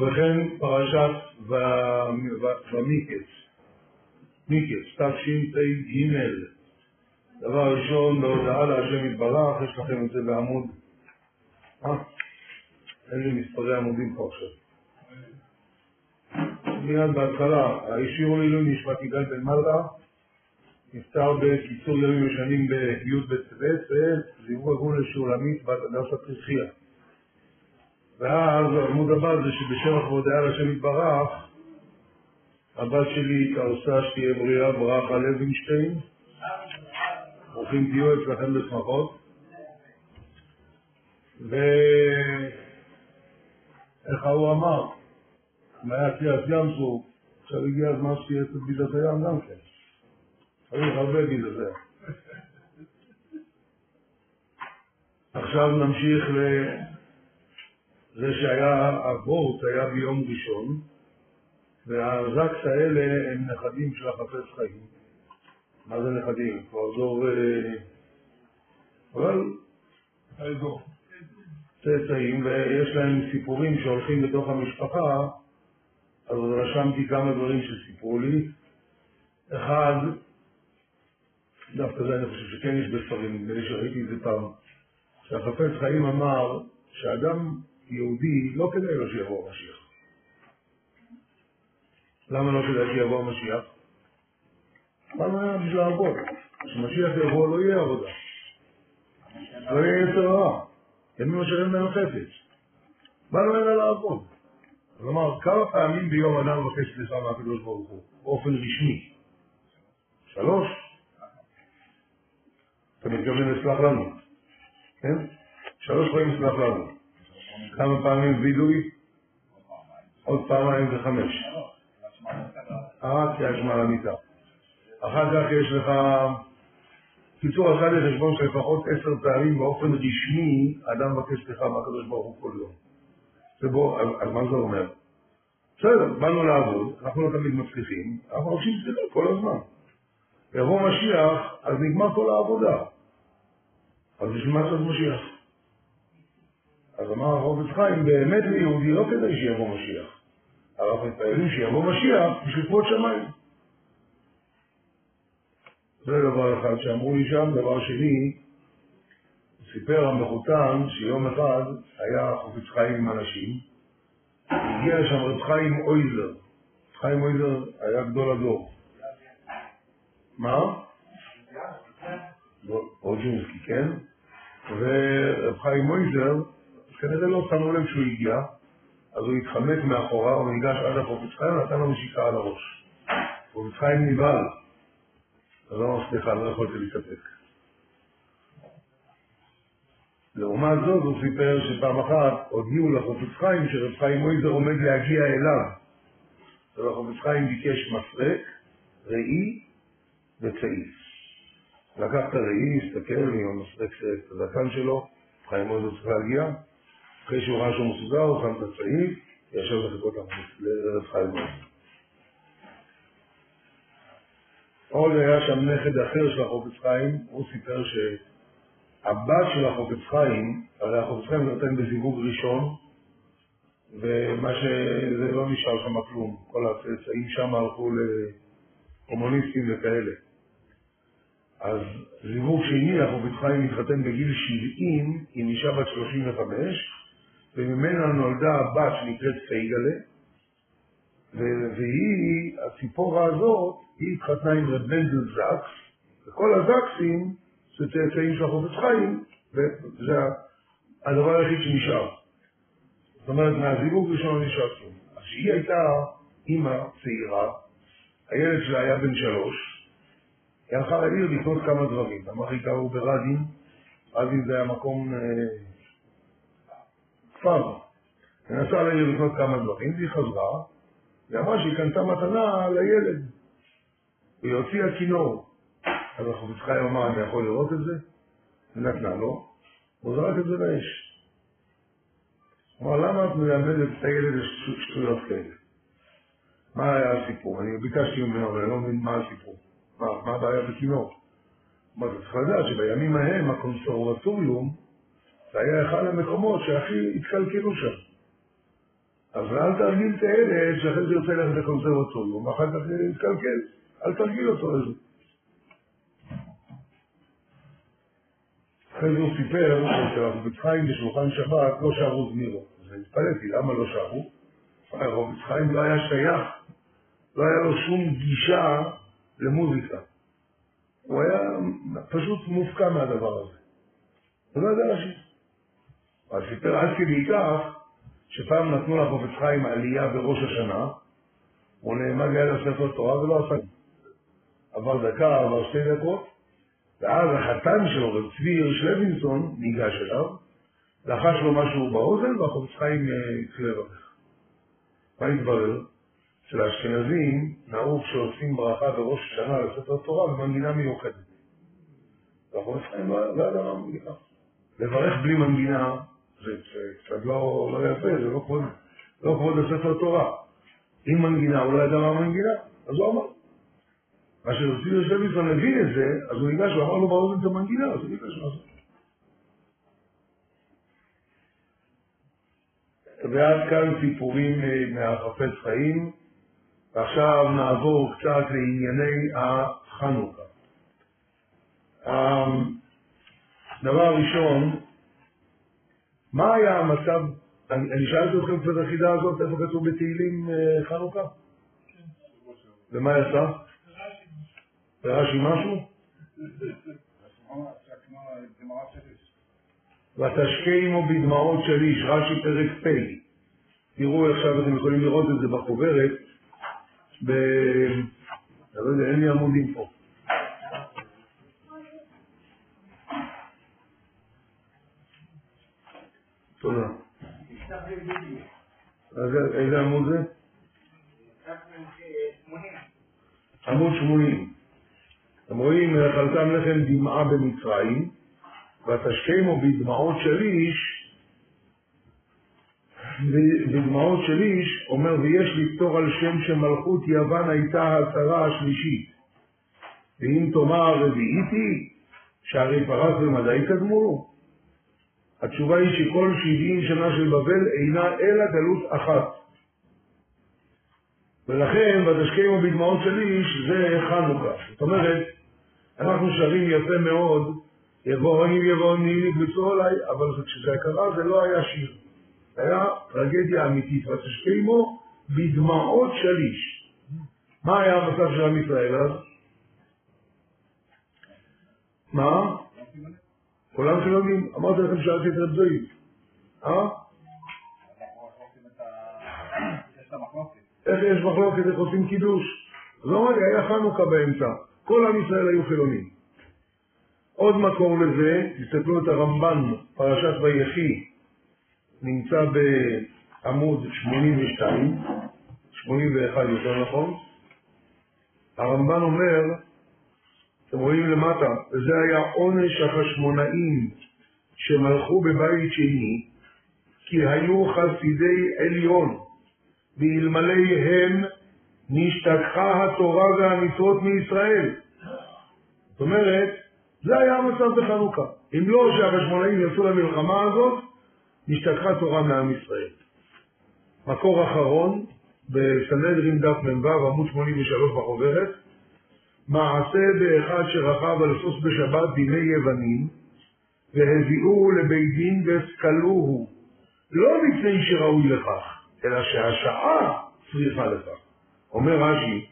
ובכן פרשת ומיקץ, מיקץ, תשפ"ג. דבר ראשון, בהודעה להשם יתברך, יש לכם את זה בעמוד... אה? אין לי מספרי עמודים פה עכשיו. מיד בהתחלה, השאירו לעילוי נשמת יגאל בן מלכה, נפטר בקיצור ימים ושנים בי' בטבת, וזיוו הגבול לשולמית בת הדסה פרחיה. ואז העמוד הבא זה שבשבח והודיה לשם יתברך, הבת שלי התארסה שתהיה בריאה ברכה לוינשטיין. ברוכים תהיו אצלכם בשמחות. ואיך ההוא אמר, אם היה קריאת ים סוף, עכשיו הגיע הזמן שתהיה את בידת הים גם כן. צריך הרבה בידת הים. עכשיו נמשיך לזה שהיה, הוורט היה ביום ראשון, והזקס האלה הם נכדים של החפץ חיים. מה זה נכדים? כבר דור... אה, אבל... צאצאים, ויש להם סיפורים שהולכים בתוך המשפחה, אז רשמתי כמה דברים שסיפרו לי. אחד, דווקא זה אני חושב שכן יש בספרים, נדמה לי שראיתי את זה פעם, שהחפץ חיים אמר שאדם יהודי לא כדאי לו שיבוא המשיח. למה לא כדאי שיבוא המשיח? למה בשביל לעבוד? כשמשיח יבוא לא יהיה עבודה. לא יהיה יצר רע. ימים אשר אין בהם חפץ. באנו הנה לעבוד. כלומר, כמה פעמים ביום אדם מבקש סליחה מהקדוש ברוך הוא, באופן רשמי? שלוש? אתה מתכוון לסלח לנו, כן? שלוש פעמים סלח לנו. כמה פעמים וידוי? עוד פעמיים זה חמש. אה, קריאת שמע למיטה. אחר כך יש לך קיצור, עשה לי חשבון שלפחות עשר פעמים באופן רשמי אדם מבקש סליחה מהקדוש ברוך הוא כל יום. ובוא, אז מה זה אומר? בסדר, באנו לעבוד, אנחנו לא תמיד מצליחים, אנחנו מבקשים סליחה כל הזמן. יבוא משיח, אז נגמר כל העבודה. אז בשביל מה צריך משיח? אז אמר הרב חיים, באמת ליהודי לא כדאי שיבוא משיח. אנחנו מתפללים שיבוא משיח בשביל כבוד שמיים. זה דבר אחד שאמרו לי שם. דבר שני, סיפר המחותן שיום אחד היה חופץ חיים עם אנשים, הגיע לשם רב חיים אויזר. חיים אויזר היה גדול הדור. מה? רוג'ינסקי, כן? ורב חיים אויזר, כנראה לא שמו לב שהוא הגיע, אז הוא התחמק מאחורה, הוא ניגש עד החופץ חיים ונתן לו נשיקה על הראש. חופץ חיים נבהל. לא, סליחה, לא יכולתי להתאפק. לעומת זאת, הוא סיפר שפעם אחת הודיעו לחופץ חיים שרב חיים מויזר עומד להגיע אליו. והחופץ חיים ביקש מסרק, ראי וצעיף. לקח את הראי, הסתכל עם המסרק את הזקן שלו, חיים מויזר צריך להגיע. אחרי שהוא ראה שהוא מסוגר, הוא שם את הצעיף, ישב לחכות לרב חיים מויזר. עוד היה שם נכד אחר של החופץ חיים, הוא סיפר שהבת של החופץ חיים, הרי החופץ חיים נותן בזיווג ראשון, ומה שזה לא נשאר שם כלום, כל הצאצאים שם הלכו לקומוניסטים וכאלה. אז זיווג שני, החופץ חיים מתחתן בגיל 70 עם אישה בת 35, וממנה נולדה הבת שנקראת פייגלה, והיא, הציפורה הזאת, היא התחתנה עם רב מנדל זקס, וכל הזקסים זה צאצאים של החופץ חיים, וזה הדבר היחיד שנשאר. זאת אומרת, מהזיווג ראשון נשאר כלום. אז כשהיא הייתה אימא צעירה, הילד שלה היה בן שלוש, היא הלכה לעיר לקנות כמה דברים. אמר היא גרו ברדין, רדין זה היה מקום אה, כפר. היא נסעה לעיר לקנות כמה דברים, והיא חזרה, היא אמרה שהיא קנתה מתנה לילד. והיא הוציאה כינור. אז החופץ חיים אמר, אני יכול לראות את זה? נתנה לו, הוא זרק את זה באש. אמר, למה את מלמדת את הילד שטויות כאלה? מה היה הסיפור? אני ביקשתי ממנו, אבל אני לא מבין מה הסיפור. מה, מה הבעיה בכינור? אמר, אתה צריך לדעת שבימים ההם הקונסרבטוריום זה היה אחד המקומות שהכי התקלקלו שם. אז אל תרגיל את הילד שאחרי זה יוצא ללכת לקונסרבטוריום, ואחר כך יתקלקל, אל תרגיל אותו לזה. אחרי זה הוא סיפר שרבי חיים בשולחן שבת לא שרו זמירות. אז התפלאתי, למה לא שרו? רבי חיים לא היה שייך, לא היה לו שום גישה למוזיקה. הוא היה פשוט מופקע מהדבר הזה. הוא לא ידע לשיר. אז סיפר עד כדי כך, שפעם נתנו לחופץ חיים עלייה בראש השנה, הוא נעמד ליד הספר תורה ולא עשה. עבר דקה, עבר שתי דקות, ואז החתן שלו, רב צבי הירש לוינסון, ניגש אליו, לחש לו משהו באוזן, והחופץ חיים אה, התחיל לברך. מה התברר? שלאשכנזים נהוג שעושים ברכה בראש השנה לספר תורה במנגינה מיוחדת. והחופץ חיים לא, ידע מה מנגינה. לברך בלי מנגינה קצת לא, לא יפה, זה לא כבוד, לא כבוד לספר תורה. אם מנגינה, הוא לא ידע מה מנגינה, אז הוא אמר. מה שרציתי לוינסון הבין את זה, אז הוא ניגש ואמר לו באוזן את המנגינה, אז הוא ניגש לעשות. ועד כאן סיפורים אה, מהחפץ חיים, ועכשיו נעבור קצת לענייני החנוכה. דבר ראשון, מה היה המצב, אני, אני שאלתי אתכם קצת החידה הזאת, איפה כתוב בתהילים אה, חנוכה? ומה יצא? ברש"י משהו? ותשקימו בדמעות של איש, רש"י פרק פ'. תראו עכשיו, אתם יכולים לראות את זה בחוברת, ב... אני לא יודע, אין לי עמודים פה. תודה. איזה עמוד זה? עמוד 80. אתם רואים, אכלתם לחם דמעה במצרים, ותשכמו בדמעות של איש, בדמעות של איש, אומר, ויש לפתור על שם שמלכות יוון הייתה הצהרה השלישית. ואם תאמר רביעיתי, שהרי פרס ומדי קדמו, התשובה היא שכל שבעים שנה של בבל אינה אלא גלות אחת. ולכן, ותשקיעו בדמעות של איש, זה חנוכה. זאת אומרת, אנחנו שרים יפה מאוד, יבואנים יבואנים נקבצו עליי, אבל כשזה קרה זה לא היה שיר. זה היה טרגדיה אמיתית, ותשקיעו בדמעות של איש. מה היה המצב של עם ישראל אז? מה? כולם חילונים. אמרתי לכם שאלתי את רב זויד. אה? איך יש מחלוקת, איך עושים קידוש? אמר לי, היה חנוכה באמצע. כל עם ישראל היו חילונים. עוד מקור לזה, תסתכלו את הרמב"ן, פרשת ויחי, נמצא בעמוד 82, 81 יותר נכון. הרמב"ן אומר, אתם רואים למטה, וזה היה עונש החשמונאים שמלכו בבית שני, כי היו חסידי עליון, ואלמלא הם נשתכחה התורה והמצוות מישראל. זאת אומרת, זה היה המצב בחנוכה. אם לא שהחשמונאים יצאו למלחמה הזאת, נשתכחה תורה מעם ישראל. מקור אחרון, בסנהדרין דף מ"ו, עמוד 83 בחוברת, מעשה באחד שרכב על סוס בשבת בימי יוונים, והביאוהו לבית דין וסקלוהו, לא מפני שראוי לכך, אלא שהשעה צריכה לכך. אומר רש"י,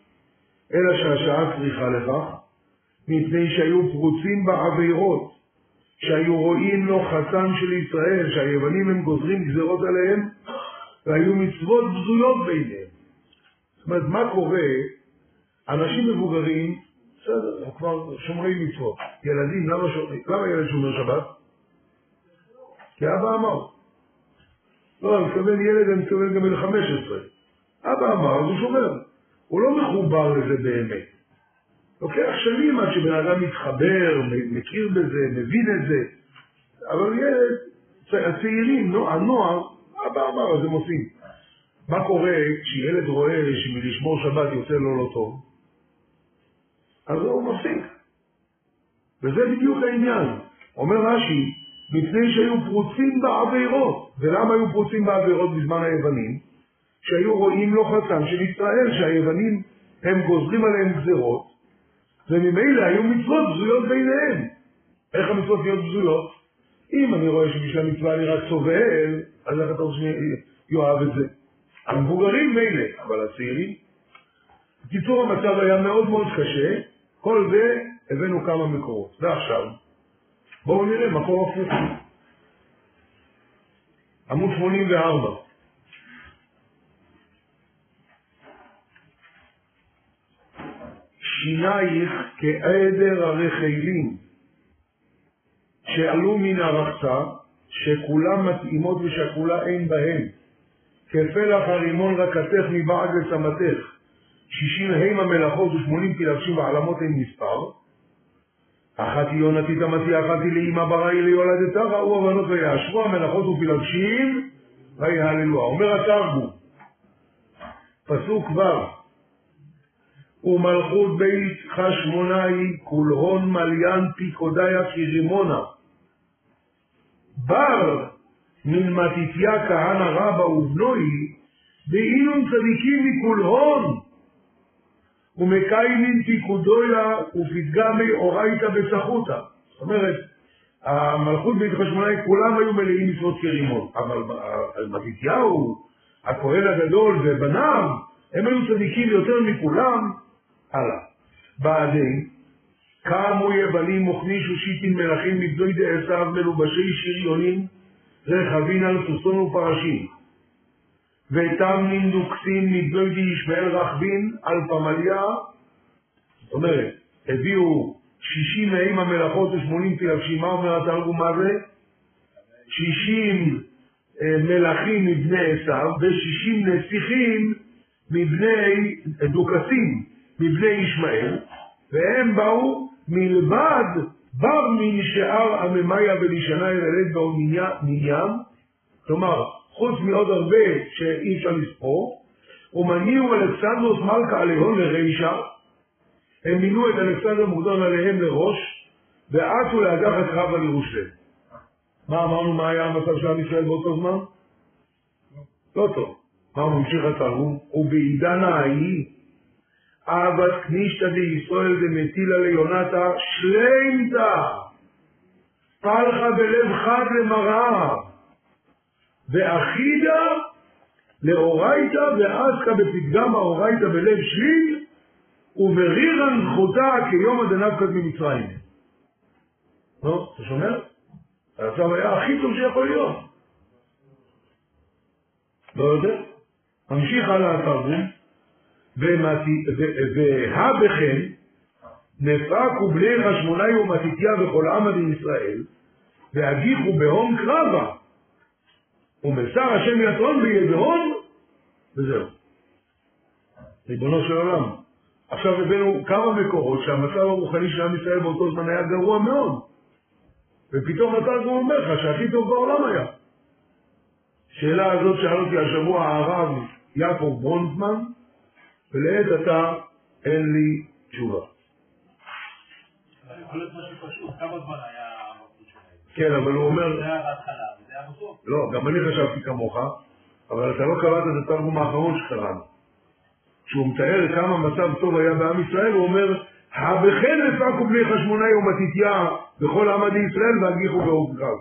אלא שהשעה צריכה לכך, מפני שהיו פרוצים בעבירות, שהיו רואים לו חסם של ישראל, שהיוונים הם גוזרים גזרות עליהם, והיו מצוות בזויות ביניהם. זאת אומרת, מה קורה? אנשים מבוגרים בסדר, הם כבר שומרי מצוות. ילדים, למה, שומרים? למה ילד שומר שבת? כי אבא אמר. לא, אני מתכוון ילד, אני מתכוון גם בן 15. אבא אמר, אז הוא שומר. הוא לא מחובר לזה באמת. לוקח שנים עד שבן אדם מתחבר, מכיר בזה, מבין את זה. אבל ילד, הצעירים, הנוער, אבא אמר, אז הם עושים. מה קורה כשילד רואה שמלשמור שבת יוצא לו לא טוב? אז הוא מפסיק. וזה בדיוק העניין. אומר רש"י, מפני שהיו פרוצים בעבירות. ולמה היו פרוצים בעבירות בזמן היוונים? שהיו רואים לו חתם של ישראל, שהיוונים הם גוזרים עליהם גזרות, וממילא היו מצוות בזויות ביניהם. איך המצוות נהיות בזויות? אם אני רואה שבשביל המצווה אני רק סובל, אז איך אתה רוצה שיאהב את זה? המבוגרים מילא, אבל הצעירים? בקיצור, המצב היה מאוד מאוד קשה, כל זה הבאנו כמה מקורות. ועכשיו, בואו נראה מקור הפוך. עמוד 84. שינייך כעדר הרחלים שעלו מן הרחצה, שכולם מתאימות ושכולה אין בהן, כפלח הרימון רקתך מבעד לצמתך, שישים המה מלאכות ושמונים פלגשים ועלמות אין מספר, אחת היא יונתית אמתי, אחת היא לאמא בראי ליולדתה, ראו הבנות ויאשרו המלאכות ופלגשים ויהללוה. אומר התרגום, פסוק ו' ומלכות בית חשמונאי כולהון מליין פיקודיה כרימונה בר מן מתתיה כהנא רבא ובנוי דהינון צדיקים מכולהון ומקיימים פיקודויה ופתגמי אורייתא בסחותא. זאת אומרת, המלכות בית חשמונאי כולם היו מלאים מצוות כרימון, אבל מתתיהו, הכהן הגדול ובניו, הם היו צדיקים יותר מכולם, הלאה. בעדי, קמו יבלים מוכניש ושיטין מלכים מבדוי דעשיו מלובשי שריונים רחבין על סוסון ופרשים. ואיתם נינדוקסין מבדוי דישמעאל רחבין על פמליה, זאת אומרת, הביאו שישים מהם המלאכות ושמונים פלגשים, מה אומר התרגום מה זה? שישים מלכים מבני עשיו ושישים נסיכים מבני דוכסים מבני ישמעאל, והם באו מלבד בר משאר עממיה ולשנה ילד באו מניין, כלומר, חוץ מעוד הרבה שאי אפשר לספור, ומניעו אלכסנדרוס מלכה עליהון לרישא, הם מינו את אלכסנדר מוקדון עליהם לראש, ועטו לאגח את רב על ירושלים. מה אמרנו, מה היה המצב של עם ישראל באותו זמן? לא טוב. מה ממשיך התרגום? ובעידן ההיא אבס קנישתא דישראל דמטילה ליונתא שלימתא פלחה בלב חד למראה ואחידה לאורייתא ועסקה בפתגם האורייתא בלב שליל וברירן חוטא כיום הדנבקת ממצרים. נו, אתה שומע? עכשיו היה הכי טוב שיכול להיות. לא יודע. ממשיך הלאה התרגום. והא בכן נפקו בני חשמונאי ומתתיה וכל עמד ישראל והגיחו בהון קרבה ומסר השם יתרון בידהון וזהו. ריבונו של עולם. עכשיו הבאנו כמה מקורות שהמצב הרוחני של עם ישראל באותו זמן היה גרוע מאוד ופתאום אתה גם אומר לך שהכי טוב בעולם היה. שאלה הזאת שאל אותי השבוע הרב יעקב ברונדמן ולעת עתה אין לי תשובה. כן, אבל הוא אומר... זה היה בהתחלה. לא, גם אני חשבתי כמוך, אבל אתה לא קראת את התרגום האחרון שקראנו. כשהוא מתאר כמה מצב טוב היה בעם ישראל, הוא אומר, הבכן נפקו בני חשמונאי ומתתיה בכל עמד ישראל והגיחו קרב.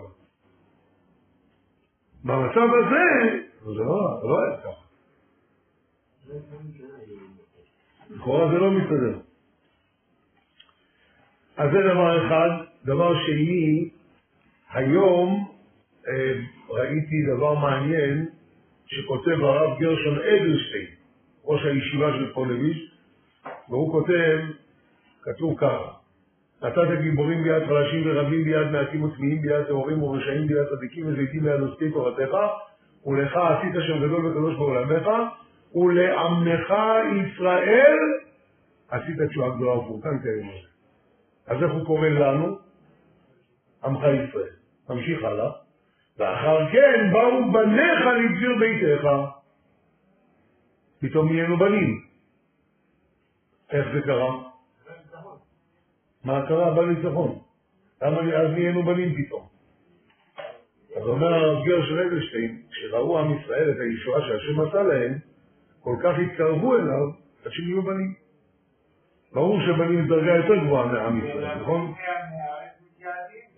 במצב הזה, זה לא, לא היה ככה. לכאורה זה לא מסתדר. אז זה דבר אחד. דבר שני, היום ראיתי דבר מעניין שכותב הרב גרשון אדלשטיין, ראש הישיבה של פולביש, והוא כותב, כתוב ככה: נתת גיבורים ביד חלשים ורבים ביד מעטים וצמאים ביד טהורים ורשעים ביד צדיקים וזיתים ביד עוסקי תורתך, ולך עשית שם גדול וקדוש בעולמך, ולעמך ישראל עשית תשועה גדולה ופורקן הזה. אז איך הוא קורא לנו? עמך ישראל. ממשיך הלאה. ואחר כן באו בניך לגזיר ביתך. פתאום נהיינו בנים. איך זה קרה? מה קרה? בניצחון. למה אז נהיינו בנים פתאום? אז אומר הרב גרשון אדלשטיין, כשראו עם ישראל את הישועה שהשם עשה להם, כל כך התקרבו אליו, עד שהם יהיו בנים. ברור שבנים דרגה יותר גבוהה מעם ישראל, נכון?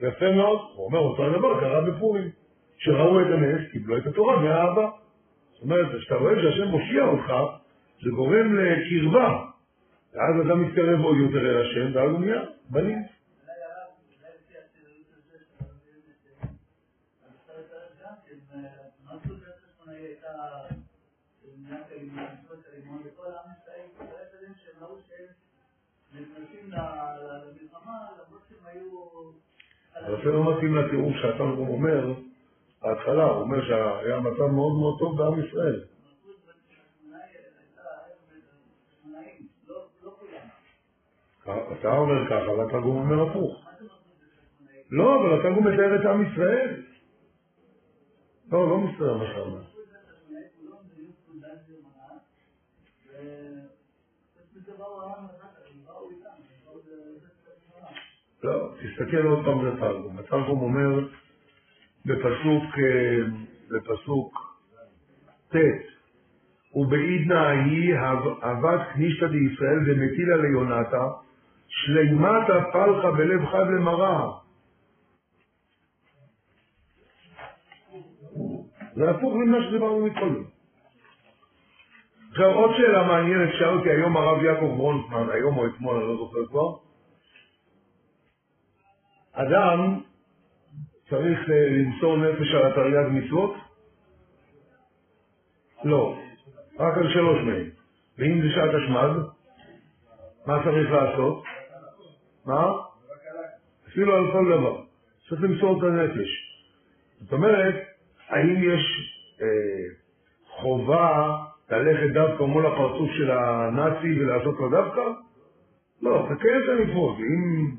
יפה מאוד, הוא אומר אותו הדבר קרה בפורים. כשראו את הנס, קיבלו את התורה מהאהבה. זאת אומרת, כשאתה רואה שהשם מושיע אותך, זה גורם לקרבה. ואז אתה מתקרב עוד יותר אל השם, ואז הוא נהיה בנים. אבל זה לא מתאים לתיאור שהתרגום אומר, בהתחלה, הוא אומר שהיה מצב מאוד מאוד טוב בעם ישראל. אתה אומר ככה, והתרגום אומר הפוך. לא, אבל התרגום מתאר את עם ישראל. לא, לא מסתדר מה שאתה אומר. לא, תסתכל עוד פעם בתרגום. התרגום אומר בפסוק, אה, בפסוק ט' ובעידנא היא אבת כנישתא דישראל ומטילה ליונתא שלימתא פלחה בלב חד למראה. זה הפוך ממה שדיברנו מקודם. עכשיו עוד שאלה מעניינת, שאל אותי היום הרב יעקב ברונפמן, היום או אתמול, אני לא זוכר כבר. אדם צריך אה, למסור נפש על התרי"ג מצוות? לא, רק על שלוש מהן. ואם זה שעת השמד, מה צריך לעשות? מה? אפילו על כל דבר. צריך למסור את הנפש. זאת אומרת, האם יש אה, חובה ללכת דווקא מול הפרצוף של הנאצי ולעשות לו דווקא? לא, תקיים את המצוות. אם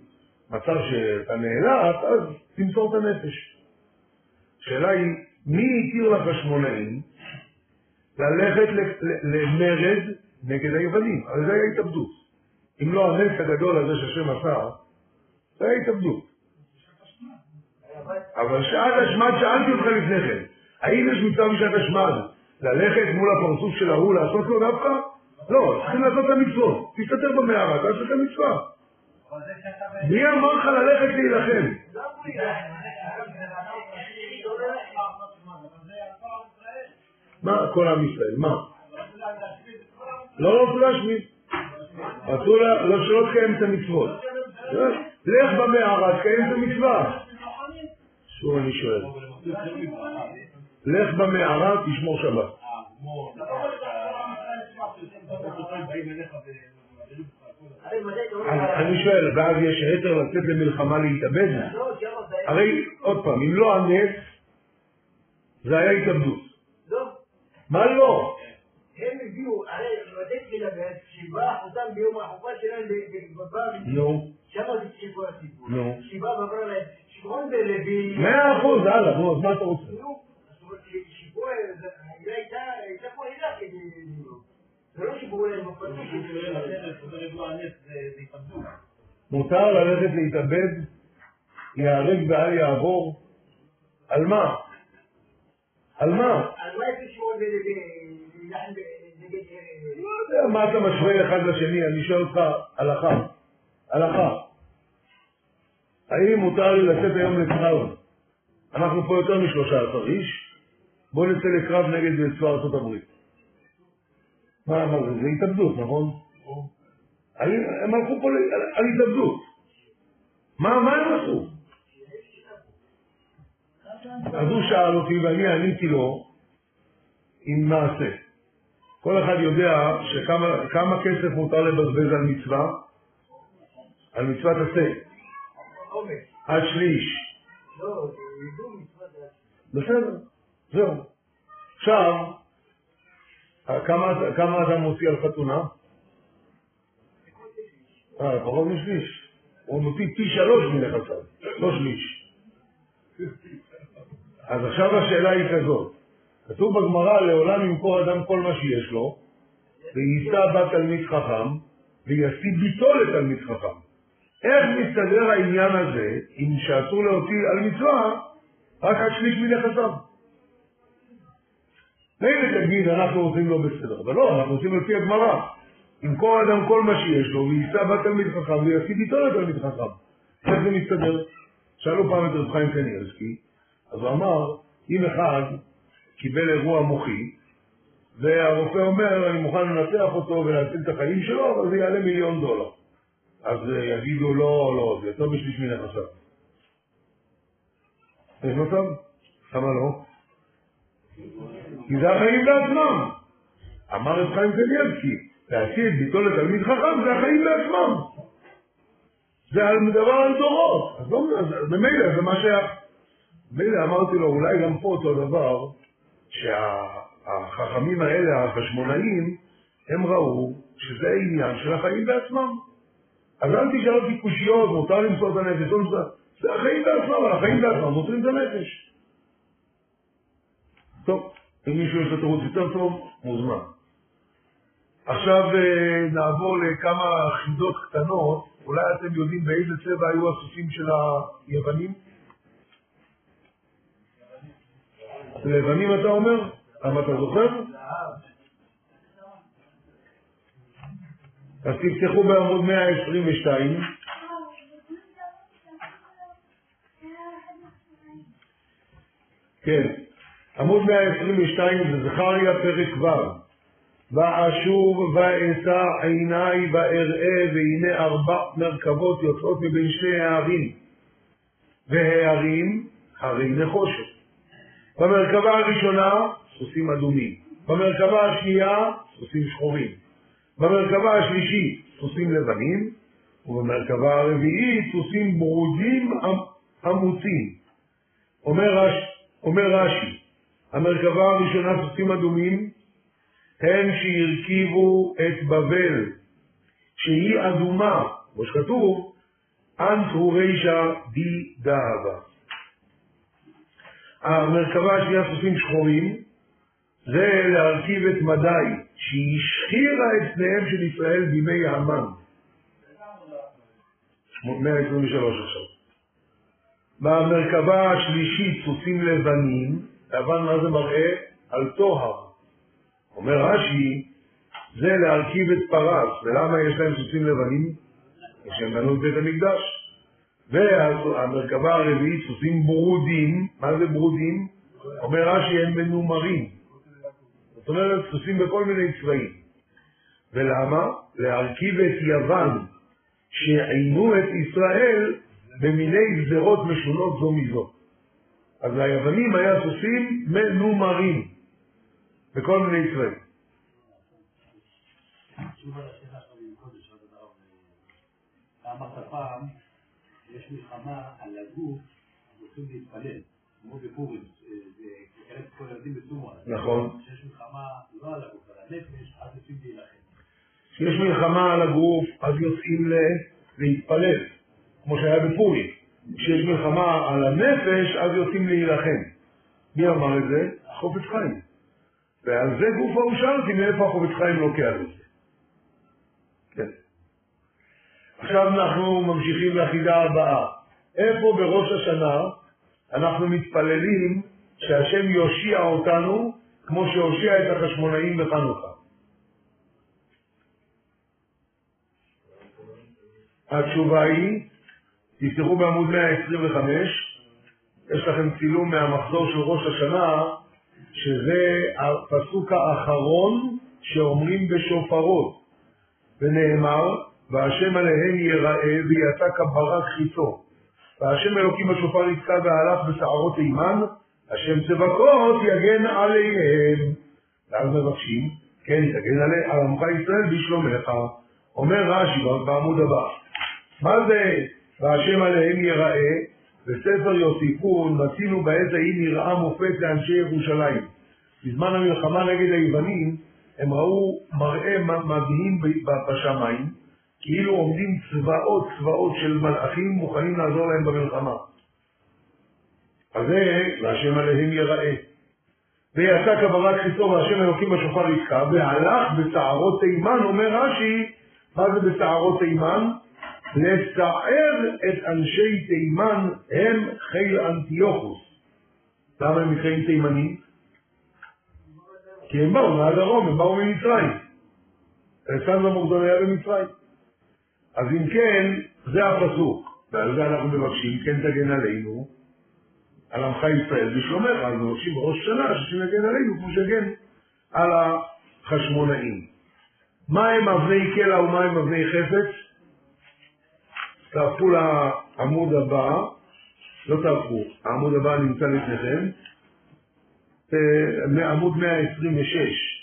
מצב שאתה נאלץ, אז תמסור את הנפש. השאלה היא, מי התיר לחשמונאים ללכת למרד נגד היוונים? הרי זה היה התאבדות. אם לא הנס הגדול הזה שהשם עשה, זה היה התאבדות. אבל שעת השמד, שאלתי אותך לפני כן, האם יש מצב בשעת השמד ללכת מול הפרצוף של ההוא לעשות לו דווקא? לא, צריכים לעשות את המצוות. תסתתר במערה, תעשה את המצווה. מי אמר לך ללכת להילחם? מה כל עם ישראל? מה? לא רצו להשמיד. רצו לא שלא תקיים את המצוות. לך במערה, תקיים את המצווה. שוב אני שואל. לך במערה, תשמור שבת. אני שואל, ואז יש היתר לצאת למלחמה להתאבד? הרי, עוד פעם, אם לא הנס, זה היה התאבדות. לא. מה לא? הם הביאו, הרי בבתי תלבד, שבעה אותם ביום החופה שלהם בבבא נו. שם זה סיפור הסיפור. נו. שבעה ואמרה להם, שמעון ולוי... מאה אחוז, הלאה, נו, אז מה אתה רוצה? נו, זאת אומרת, שיפור, היא הייתה פה עילה כדי... מותר ללכת להתאבד, ייהרג ואל יעבור? על מה? על מה? על מה יש שמעון ולוי? נגד... לא יודע מה אתה משווה אחד לשני, אני שואל אותך הלכה. הלכה. האם מותר לי לצאת היום לקרב? אנחנו פה יותר משלושה עשר איש, בואו נצא לקרב נגד צבא ארצות הברית. מה, מה זה? זה התאבדות, נכון? הם הלכו פה על- התאבדות. מה, מה הם עשו? אז הוא שאל אותי ואני עניתי לו עם מעשה. כל אחד יודע שכמה כמה כסף מותר לבזבז על מצווה? על מצוות עשה. עד שליש. לא. בסדר, זהו. עכשיו, כמה, אדם מוציא על חתונה? אה, פחות משליש. הוא מוציא פי שלוש מנכסיו, לא שליש. אז עכשיו השאלה היא כזאת, כתוב בגמרא, לעולם ימכור אדם כל מה שיש לו, ויישא בת תלמיד חכם, וישיא ביתו לתלמיד חכם. איך מסתדר העניין הזה, אם שאסור להוציא על מצווה, רק עד שליש מנכסיו? מילא תגיד, אנחנו עושים לא בסדר, אבל לא, אנחנו עושים לפי הגמרא. ימכור אדם כל מה שיש לו, וייסע בתלמיד חכם ויסיד איתו לתלמיד חכם. איך זה מסתדר? שאלו פעם את רב חיים קניאלסקי, אז הוא אמר, אם אחד קיבל אירוע מוחי, והרופא אומר, אני מוכן לנתח אותו ולהציל את החיים שלו, אבל זה יעלה מיליון דולר. אז יגידו, לא, לא, זה יותר בשליש מנכסיו. יש מצב? למה לא? כי זה החיים בעצמם. אמר רב חיים קניאבסקי, את ביתו לתלמיד חכם זה החיים בעצמם. זה מדבר על דורות. אז לא, ממילא זה מה שהיה. ממילא אמרתי לו, אולי גם פה אותו דבר, שהחכמים האלה, החשמונאים, הם ראו שזה העניין של החיים בעצמם. אז אל תשאל אותי קושיות, מותר למסור את הנפש, לא. זה החיים בעצמם, החיים בעצמם מוסרים את הנפש. טוב, אם מישהו יש לו תירוץ יותר טוב, מוזמן. עכשיו אה, נעבור לכמה חידות קטנות. אולי אתם יודעים באיזה צבע היו הסוסים של היוונים? לבנים אתה אומר? למה אתה זוכר? אז תפתחו בעמוד 122. כן, עמוד 122 זה זכריה פרק ו' ואשוב ואשא עיניי ואראה והנה ארבע מרכבות יוצאות מבין שני הערים והערים הרי נחושת. במרכבה הראשונה סוסים אדומים, במרכבה השנייה סוסים שחורים, במרכבה השלישית סוסים לבנים. ובמרכבה הרביעית סוסים ברודים עמוצים. אומר, רש, אומר רש"י, המרכבה הראשונה סוסים אדומים הם שהרכיבו את בבל, שהיא אדומה, כמו שכתוב, אנט הוא רישא די דהבה. המרכבה השנייה סוסים שחורים, זה להרכיב את מדי, שהיא השחירה את פניהם של ישראל בימי המן. 123 עכשיו. במרכבה השלישית סוסים לבנים, לבן מה זה מראה? על טוהר. אומר רש"י, זה להרכיב את פרס, ולמה יש להם סוסים לבנים? כשהם בנו את בית המקדש. והמרכבה הרביעית סוסים ברודים, מה זה ברודים? אומר רש"י, הם מנומרים. זאת אומרת, סוסים בכל מיני צבעים. ולמה? להרכיב את יוון, שעינו את ישראל במיני גזרות משונות זו מזו. אז ליוונים היה סוסים מנומרים בכל מיני צבעים. אמרת פעם, יש מלחמה על הגוף, רוצים להתפלל, כמו בפורים, לקרב את כל הילדים בסומרה. נכון. כשיש מלחמה לא על הגוף, על הנפש, אז יוצאים להילחם. כשיש מלחמה על הגוף, אז יוצאים להתפלל, כמו שהיה בפורים. כשיש מלחמה על הנפש, אז יוצאים להילחם. מי אמר את זה? חופץ חיים. ועל זה גופו הוא שאל אותי מאיפה החופץ חיים לוקח את זה. כן. עכשיו אנחנו ממשיכים לחידה הבאה. איפה בראש השנה אנחנו מתפללים שהשם יושיע אותנו כמו שהושיע את החשמונאים בחנוכה? התשובה היא, תפתחו בעמוד 125, יש לכם צילום מהמחזור של ראש השנה, שזה הפסוק האחרון שאומרים בשופרות, ונאמר, והשם עליהם ייראה ויצא כברק חיצו. והשם אלוקים בשופר יתקע והלך בסערות אימן, השם צבקות יגן עליהם. ואז מבקשים, כן, יגן על עמך ישראל בשלומך. אומר רש"י בעמוד הבא, מה זה והשם עליהם ייראה? בספר יוסיפון מצינו בעת ההיא נראה מופת לאנשי ירושלים. בזמן המלחמה נגד היוונים הם ראו מראה מדהים בשמיים, כאילו עומדים צבאות צבאות של מלאכים מוכנים לעזור להם במלחמה. אז זה והשם עליהם ייראה. ויצא כברק חיצו והשם אלוקים בשופר יתקע, והלך בסערות תימן, אומר רש"י, מה זה בסערות תימן? לסער את אנשי תימן הם חיל אנטיוכוס. למה הם נקראים תימנים? כי הם באו מהדרום, הם באו ממצרים. אלכסנדר מוקדון היה במצרים. אז אם כן, זה הפסוק, ועל זה אנחנו מבקשים, כן תגן עלינו, על עמך ישראל ושלומך, אז מבקשים בראש שנה שיגן עלינו כמו שהגן על החשמונאים. מה הם אבני קלע ומה הם אבני חפץ? תהפכו לעמוד הבא, לא תהפכו, העמוד הבא נמצא לפניכם, אה, עמוד 126.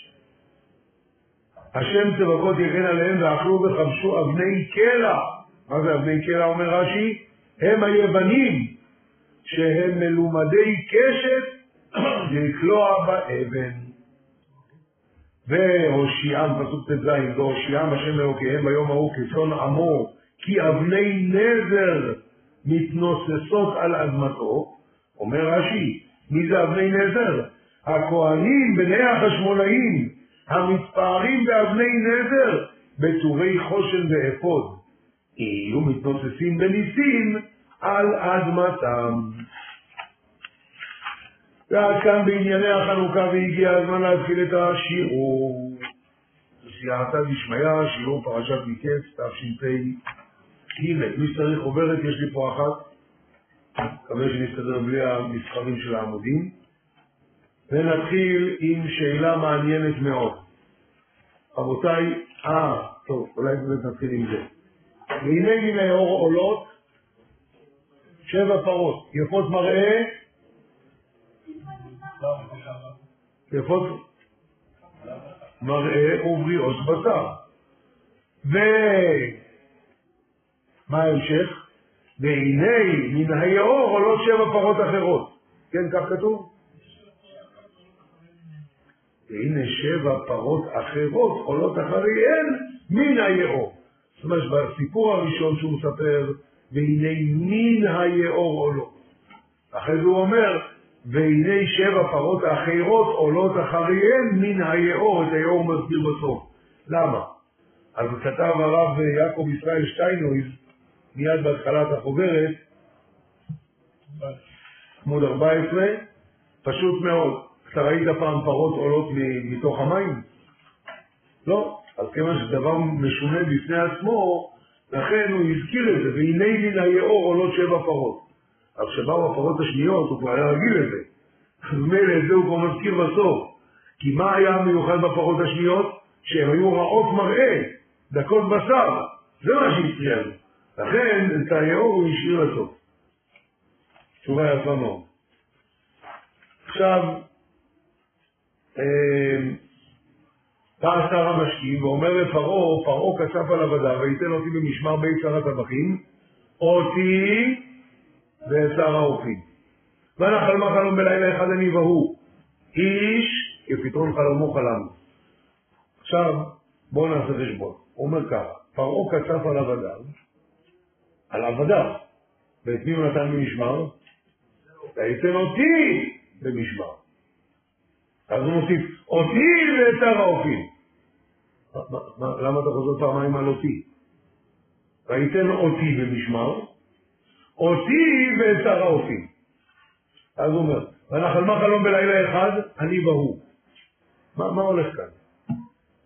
השם צבקות יגן עליהם ואכלו וכבשו אבני קלע. מה זה אבני קלע אומר רש"י? הם היוונים שהם מלומדי קשת לקלוע באבן. והושיעם, פסוק ט"ז, והושיעם השם אלוקיהם ביום ההוא כצאן עמו, כי אבני נזר מתנוססות על אדמתו, אומר רש"י, מי זה אבני נזר? הכהנים, בני החשמונאים, המתפארים באבני נזר, בטורי חושן ואפוד, יהיו מתנוססים בניסים על אדמתם. ועד כאן בענייני החנוכה והגיע הזמן להתחיל את השיעור. סייעתא דשמיא, שיעור פרשת מקץ, תשפ"ג. מי שצריך עוברת, יש לי פה אחת. מקווה שנסתדר בלי המסחרים של העמודים. ונתחיל עם שאלה מעניינת מאוד. רבותיי, אה, טוב, אולי באמת נתחיל עם זה. והנה מן האור עולות שבע פרות, יפות מראה, יפות מראה ובריאות בשר. ומה ההמשך? והנה מן היאור עולות שבע פרות אחרות. כן, כך כתוב? והנה שבע פרות אחרות עולות אחריהן מן היאור. זאת אומרת, בסיפור הראשון שהוא מספר, והנה מן היאור עולות. אחרי זה הוא אומר, והנה שבע פרות אחרות עולות אחריהן מן היאור, את היאור מסביר בסוף. למה? אז כתב הרב יעקב ישראל שטיינויז, מיד בהתחלת החוברת, עמוד 14, פשוט מאוד. אתה ראית פעם פרות עולות מתוך המים? לא. אז כיוון שזה דבר משונה בפני עצמו, לכן הוא הזכיר את זה, והנה מן היאור עולות שבע פרות. אז כשבאו הפרות השניות, הוא כבר היה רגיל לזה. אז מילא את זה הוא כבר מזכיר בסוף. כי מה היה המיוחד בפרות השניות? שהן היו רעות מראה, דקות בשר. זה מה שהפריע לו. לכן את היאור הוא השאיר לסוף. תשובה יפה מאוד. עכשיו, בא שר המשקים ואומר לפרעה, פרעה כסף על עבדיו וייתן אותי במשמר בית שר הטבחים, אותי ואת שר האופים. ונחל מה חלום בלילה אחד אני והוא, איש כפתרון חלומו חלם. עכשיו, בואו נעשה חשבון. הוא אומר ככה, פרעה כסף על עבדיו, על עבדיו, ואת מי הוא נתן במשמר? ויתן אותי במשמר. אז הוא מוסיף, אותי ואת שר האופים. למה אתה חוזר פעמיים על אותי? ויתן אותי במשמר, אותי ואת שר האופים. אז הוא אומר, ונחל מה חלום בלילה אחד, אני והוא. מה, מה הולך כאן?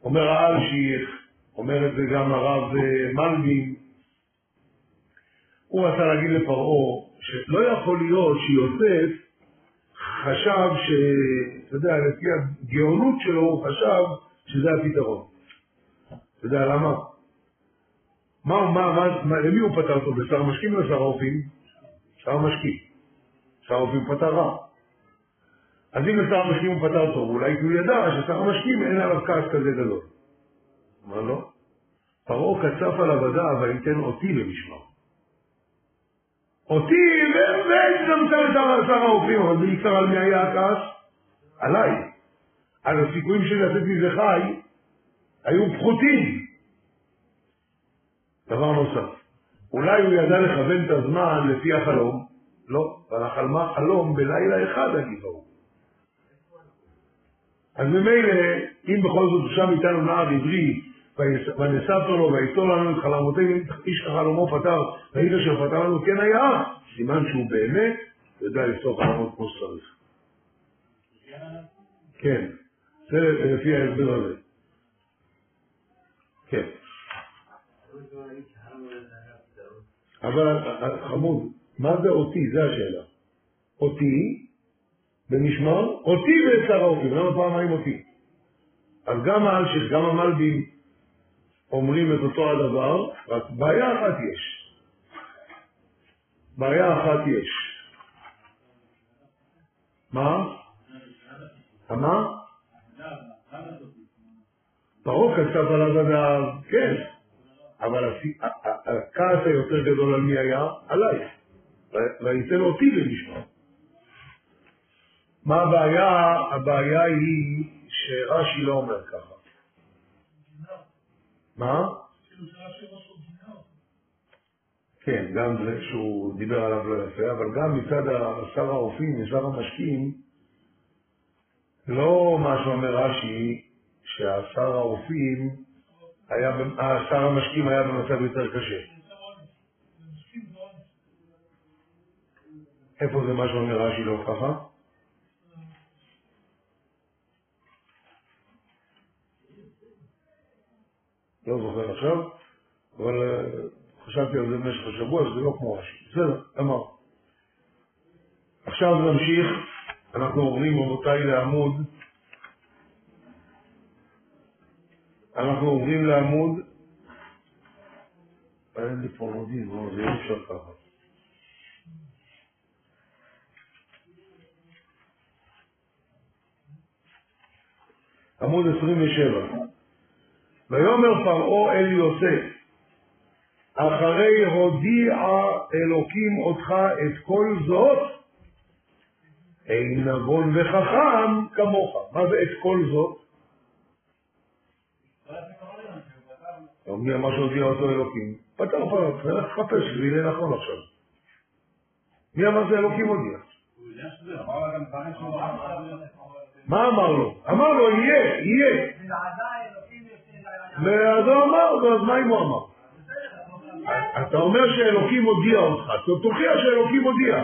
אומר האלשיך, אומר את זה גם הרב אה, מלבין, הוא רצה להגיד לפרעה שלא יכול להיות שיוסף חשב ש... אתה יודע, לפי הגאונות שלו, הוא חשב שזה הפתרון. אתה יודע למה? מה, מה, מה, מה, למי הוא פתר אותו? לשר המשקים או לשר האופים? שר המשקים. שר האופים פתר רע. אז אם לשר המשקים הוא פתר טוב, אולי כי הוא ידע ששר המשקים אין עליו כעס כזה גדול. אמר לא? פרעה קצף על עבדיו ויתן אותי למשמר. אותי והצטמצם שר האופים, אבל בעיקר על מי היה הכעס? עליי. אז הסיכויים שלי לצאת מזה חי היו פחותים. דבר נוסף, אולי הוא ידע לכוון את הזמן לפי החלום, לא, אבל החלמה חלום בלילה אחד הגבעו. אז ממילא, אם בכל זאת שם איתנו נער עברי, ונספר לו ויסתור לנו את חלומותינו, איש כחלומו פתר, ראית שפתר לנו כן היה, סימן שהוא באמת יודע לפתור חלומות כמו שצריך. כן, זה לפי ההסבר הזה. כן. אבל חמוד, מה זה אותי? זה השאלה. אותי במשמר, אותי ואת שר האופים. למה פעמיים אותי? אז גם האלשיך, גם המלבים אומרים את אותו הדבר, רק בעיה אחת יש. בעיה אחת יש. מה? מה? פרעה קצת על הזנב, כן, אבל הכעס היותר גדול על מי היה? עליי. וייתן אותי למשמע. מה הבעיה? הבעיה היא שרש"י לא אומר ככה. מה? כן, גם זה שהוא דיבר עליו לא יפה, אבל גם מצד שר האופים ושר המשקים, לא מה שאומר רש"י, שהשר האופים, שר המשקים היה במצב יותר קשה. איפה זה מה שאומר רש"י לא ככה? לא זוכר עכשיו, אבל אה, חשבתי על זה במשך השבוע, שזה לא כמו רש"י. בסדר, אמר. עכשיו נמשיך, אנחנו עוברים רבותיי לעמוד, אנחנו עוברים לעמוד, אין לי פה עמודים, זה אי אפשר ככה. עמוד 27. ויאמר פרעה אל יוסף, אחרי הודיע אלוקים אותך את כל זאת, אין נבון וחכם כמוך. מה זה את כל זאת? מי אמר שהודיע אותו אלוקים? פתר פרעה, נלך לחפש, זה יהיה נכון עכשיו. מי אמר שאלוקים הודיע? מה אמר לו? אמר לו, יהיה, יהיה. ואדון אמר, אז מה אם הוא אמר? אתה אומר שאלוקים הודיע אותך, תוכיח שאלוקים הודיע.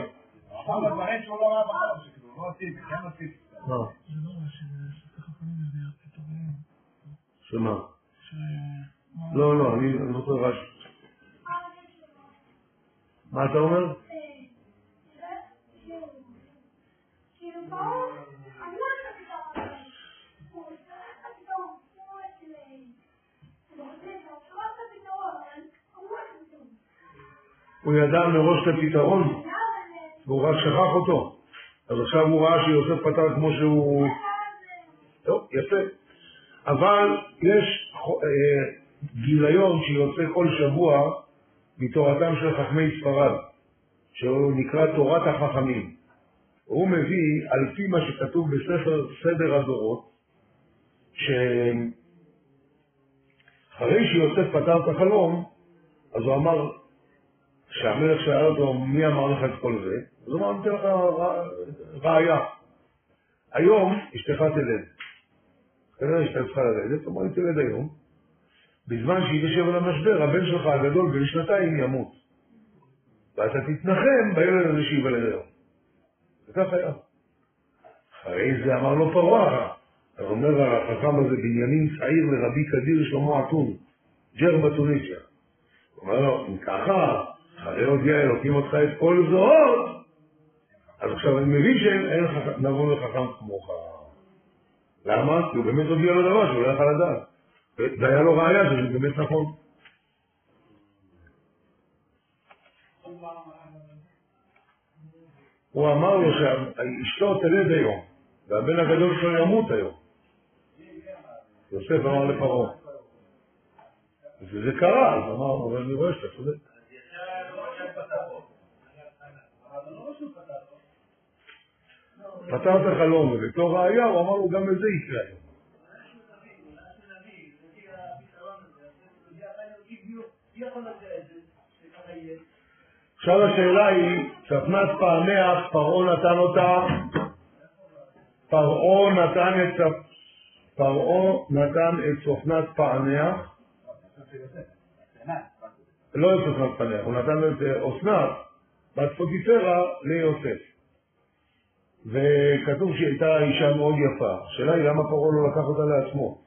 שמה? לא, לא, אני זוכר רש"י. מה אתה אומר? הוא ידע מראש את הפתרון, והוא רק שכח אותו. אז עכשיו הוא ראה שיוסף פתר כמו שהוא... טוב, יפה. אבל יש אה, גיליון שיוצא כל שבוע מתורתם של חכמי ספרד, שהוא נקרא תורת החכמים. הוא מביא, על פי מה שכתוב בספר סדר הדורות, שאחרי שיוסף פתר את החלום, אז הוא אמר, כשהמלך שאל אותו, מי אמר לך את כל זה? אז הוא אמר, אני אתן לך ראייה. היום אשתך תלד. כנראה אשתך צריכה ללדת, אמר, היא תלד היום. בזמן שהיא תשב על המשבר, הבן שלך הגדול בן שנתיים ימות. ואתה תתנחם בילד הזה שייוולד היום. וכך היה. אחרי זה אמר לו פרעה, אומר החכם הזה, בנימין צעיר לרבי קדיר שלמה אתון, ג'ר בתוניסיה. הוא אומר לו, אם ככה, אחרי הודיע אלוקים אותך את כל זאת, אז עכשיו אני מבין שאין נבון וחכם כמוך. למה? כי הוא באמת הודיע לו דבר שהוא לא יכל לדעת. והיה לו ראייה שזה באמת נכון. הוא אמר לו שאשתו תלד היום, והבן הגדול שלו ימות היום. יוסף אמר לפרעה. וזה קרה, אז אמר, אבל אני רואה שאתה צודק. פתר את החלום, ובתור ראייה הוא אמר לו גם לזה יקרה. עכשיו השאלה היא, צפנת פעמח, פרעה נתן אותה, פרעה נתן את פרעה נתן את צופנת פענח, לא את צופנת פענח, הוא נתן את אסנת, בת פוטיפרה ליוסף. וכתוב שהיא הייתה אישה מאוד יפה. השאלה היא למה פרעה לא לקח אותה לעצמו?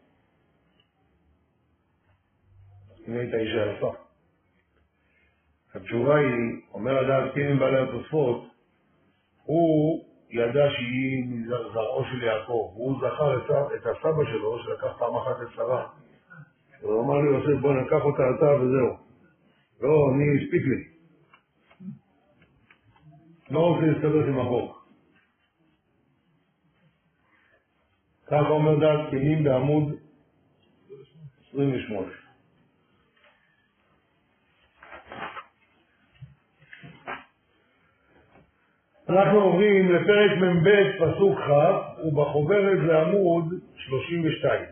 אם הייתה אישה יפה. התשובה היא, אומר הדעת פינים בעלי התוספות, הוא ידע שהיא מזרעו של יעקב, והוא זכר את הסבא שלו שלקח פעם אחת את שרה. הוא אמר לי, יוסף, בוא נקח אותה אתה וזהו. לא, אני, הספיק לי. לא רוצה להסתבך עם החוק. ככה אומר דעת פינים בעמוד 28. אנחנו עוברים לפרק מ"ב, פסוק כ', ובחוברת לעמוד 32.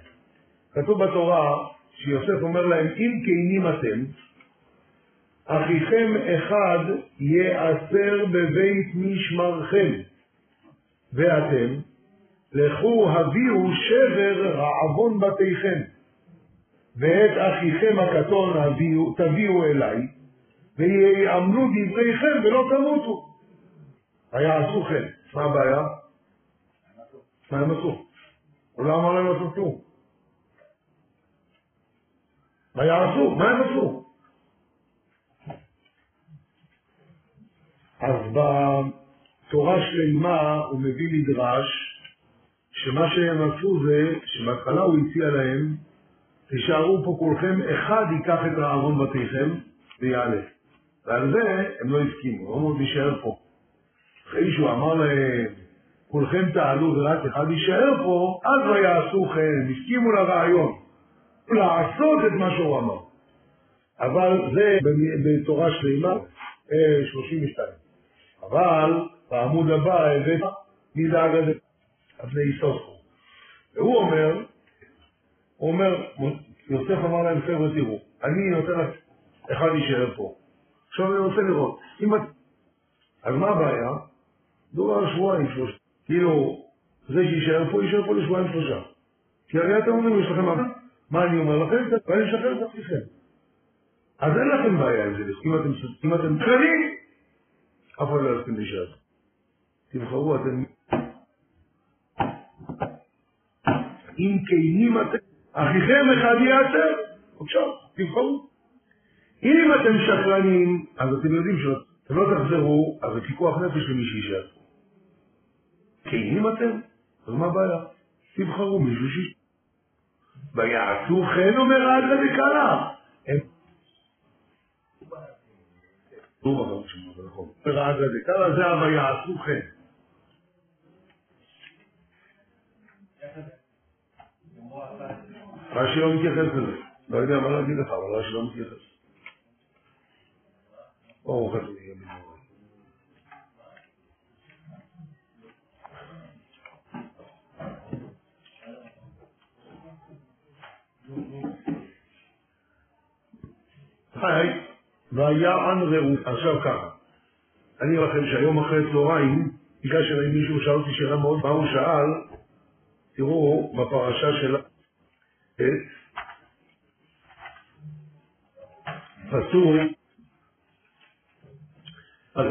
כתוב בתורה שיוסף אומר להם, אם כנים אתם, אחיכם אחד ייאסר בבית משמרכם, ואתם, לכו הביאו שבר רעבון בתיכם, ואת אחיכם הקטון הביאו, תביאו אליי, ויאמנו דבריכם ולא תמותו. ויעשו כן. מה הבעיה? מה הם עשו? לא אמר להם לעשות כלום. ויעשו, מה הם עשו? אז בתורה שלמה הוא מביא מדרש שמה שהם עשו זה שבהתחלה הוא הציע להם תישארו פה כולכם, אחד ייקח את הארון בתיכם ויעלה. ועל זה הם לא הסכימו, הם אמרו להישאר פה. אחרי שהוא אמר להם, כולכם תעלו ורק אחד יישאר פה, אז ויעשו כן, הסכימו לרעיון, לעשות את מה שהוא אמר. אבל זה בתורה שלמה, 32. אה, אבל בעמוד הבא הבאת לזה? אבני איסוסקו. והוא אומר, הוא אומר, יוסף אמר להם, חבר'ה, תראו, אני נותן לך, אחד יישאר פה. עכשיו אני רוצה לראות, אם את... אז מה הבעיה? דובר על שבועיים שלושה. כאילו, זה שיישאר פה, יישאר פה לשבועיים שלושה. כי הרי אתם אומרים, יש לכם מה? מה אני אומר לכם? ואני אשחרר את עצמכם. אז אין לכם בעיה עם זה, אם אתם קטנים, אף אחד לא יסכים להישאר. תבחרו אתם. אם כנים אתם, אחיכם אחד יעשר, בבקשה, תבחרו. אם אתם שקרנים, אז אתם יודעים שאתם לא תחזרו, אז זה פיקוח נפש למי שישאר. כנים אתם? אז מה הבעיה? תבחרו מישהו ש... ויעשו חן אומר עד דקלה. הם... אומר עד דקלה זה ה"ויעשו חן". רש"י לא מתייחס לזה. לא יודע מה להגיד לך, אבל רש"י לא מתייחס. ברוך השם יהיה. חי, ויען רעות. עכשיו ככה, אני אומר לכם שהיום אחרי צהריים, ניגש אליי מישהו, שאל אותי שאלה מאוד, מה הוא שאל? תראו, בפרשה של פסוק א',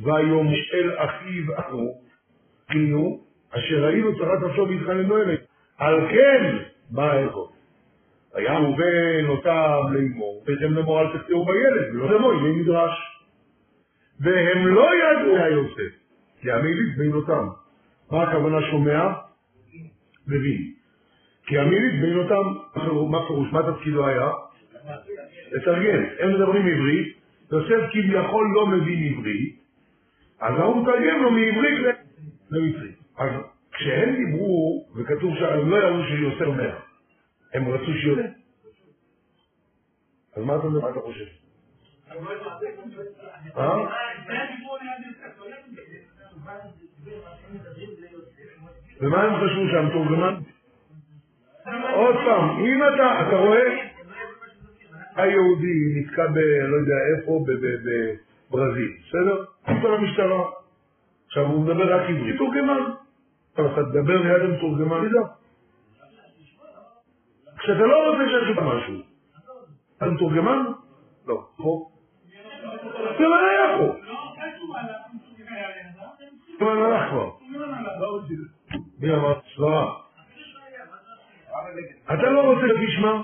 ויום אל אחיו אחו, גינו, אשר ראינו צרת נפשו והתחננו אליהם. על כן בא האלוהים. היה ראובן אותם לאמור, בהתאם לאמור אל תקטעו בילד, ולא לאמור, הנה נדרש. והם לא ידעו יוסף, כי המיליץ בין אותם. מה הכוונה שומע? מבין. כי המיליץ בין אותם, מה פירוש? מה תפקידו היה? לתרגם. הם מדברים עברית, יוסף כביכול לא מבין עברית, אז ההוא מתרגם לו מעברית למצרית. אז כשהם דיברו, וכתוב שהם לא ידעו שיוסף אומר, הם רצו שיוסף. אז מה אתה חושב? אה? ומה הם חשבו שהמתורגמן? עוד פעם, אם אתה, אתה רואה, היהודי נתקע ב... לא יודע איפה, בברזיל, בסדר? פתאום המשטרה. עכשיו הוא מדבר רק עברית, תורגמן. אתה תדבר ליד המתורגמן, תדע. כשאתה לא רוצה שיש לך משהו, אתה מתורגמן? לא. פה? זה לא היה פה. לא הלך כבר. מי אמר? סברה. אתה לא רוצה שתשמע?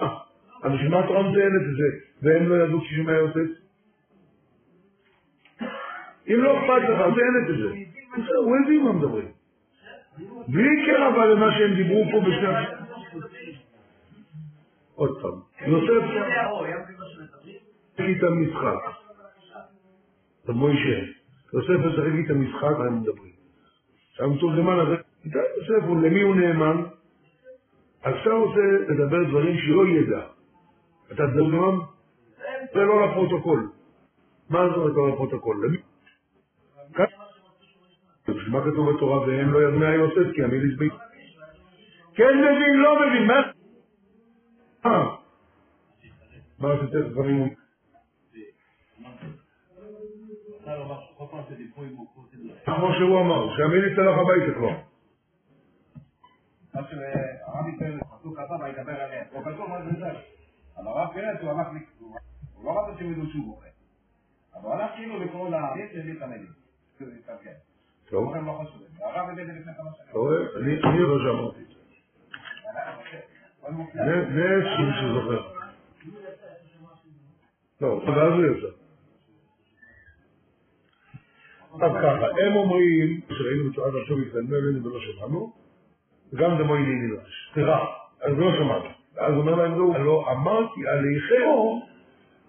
אה, אז בשביל מה התורה מציינת את זה? והם לא ידעו כששמע יוסף? אם לא אכפת לך, מציינת את זה. בסדר, הוא הבין מה מדברים. בלי קרע אבל למה שהם דיברו פה בשני... עוד פעם, יוסף איתם משחק. רב מוישה, יוסף משחק איתם משחק, מה הם מדברים? המתורגמן הזה, יוסף, למי הוא נאמן? אז אתה רוצה לדבר דברים שלא ידע. אתה תדבר זה לא לפרוטוקול. מה זאת אומרת לא לפרוטוקול? למי? מה כתוב בתורה והם לא יבנה יוסף כי המיל יסביק? כן מבין, לא מבין, מה? מה עשית דברים? כמו שהוא אמר, שהמיל יצטרך הביתה כבר. מה שהרבי פרץ, פסוק הבא, וידבר עליהם. לא כתוב מה זה זה. אבל הרב פרץ הוא הלך, הוא לא רצה שהם ידעו שהוא בוכה. אבל הוא הלך כאילו לקרוא לערבים שהביא את המילים. טוב. לא את זה רואה? אני לא שאמרתי את זה. נס שמישהו זוכר. לא, ואז הוא יצא. אז ככה, הם אומרים, שראינו בצורת עכשיו התגלמל אלינו ולא שמענו, וגם דמו איני נדרש. סליחה, אז לא שמענו. הוא אומר להם, זהו, הלא אמרתי עליכם,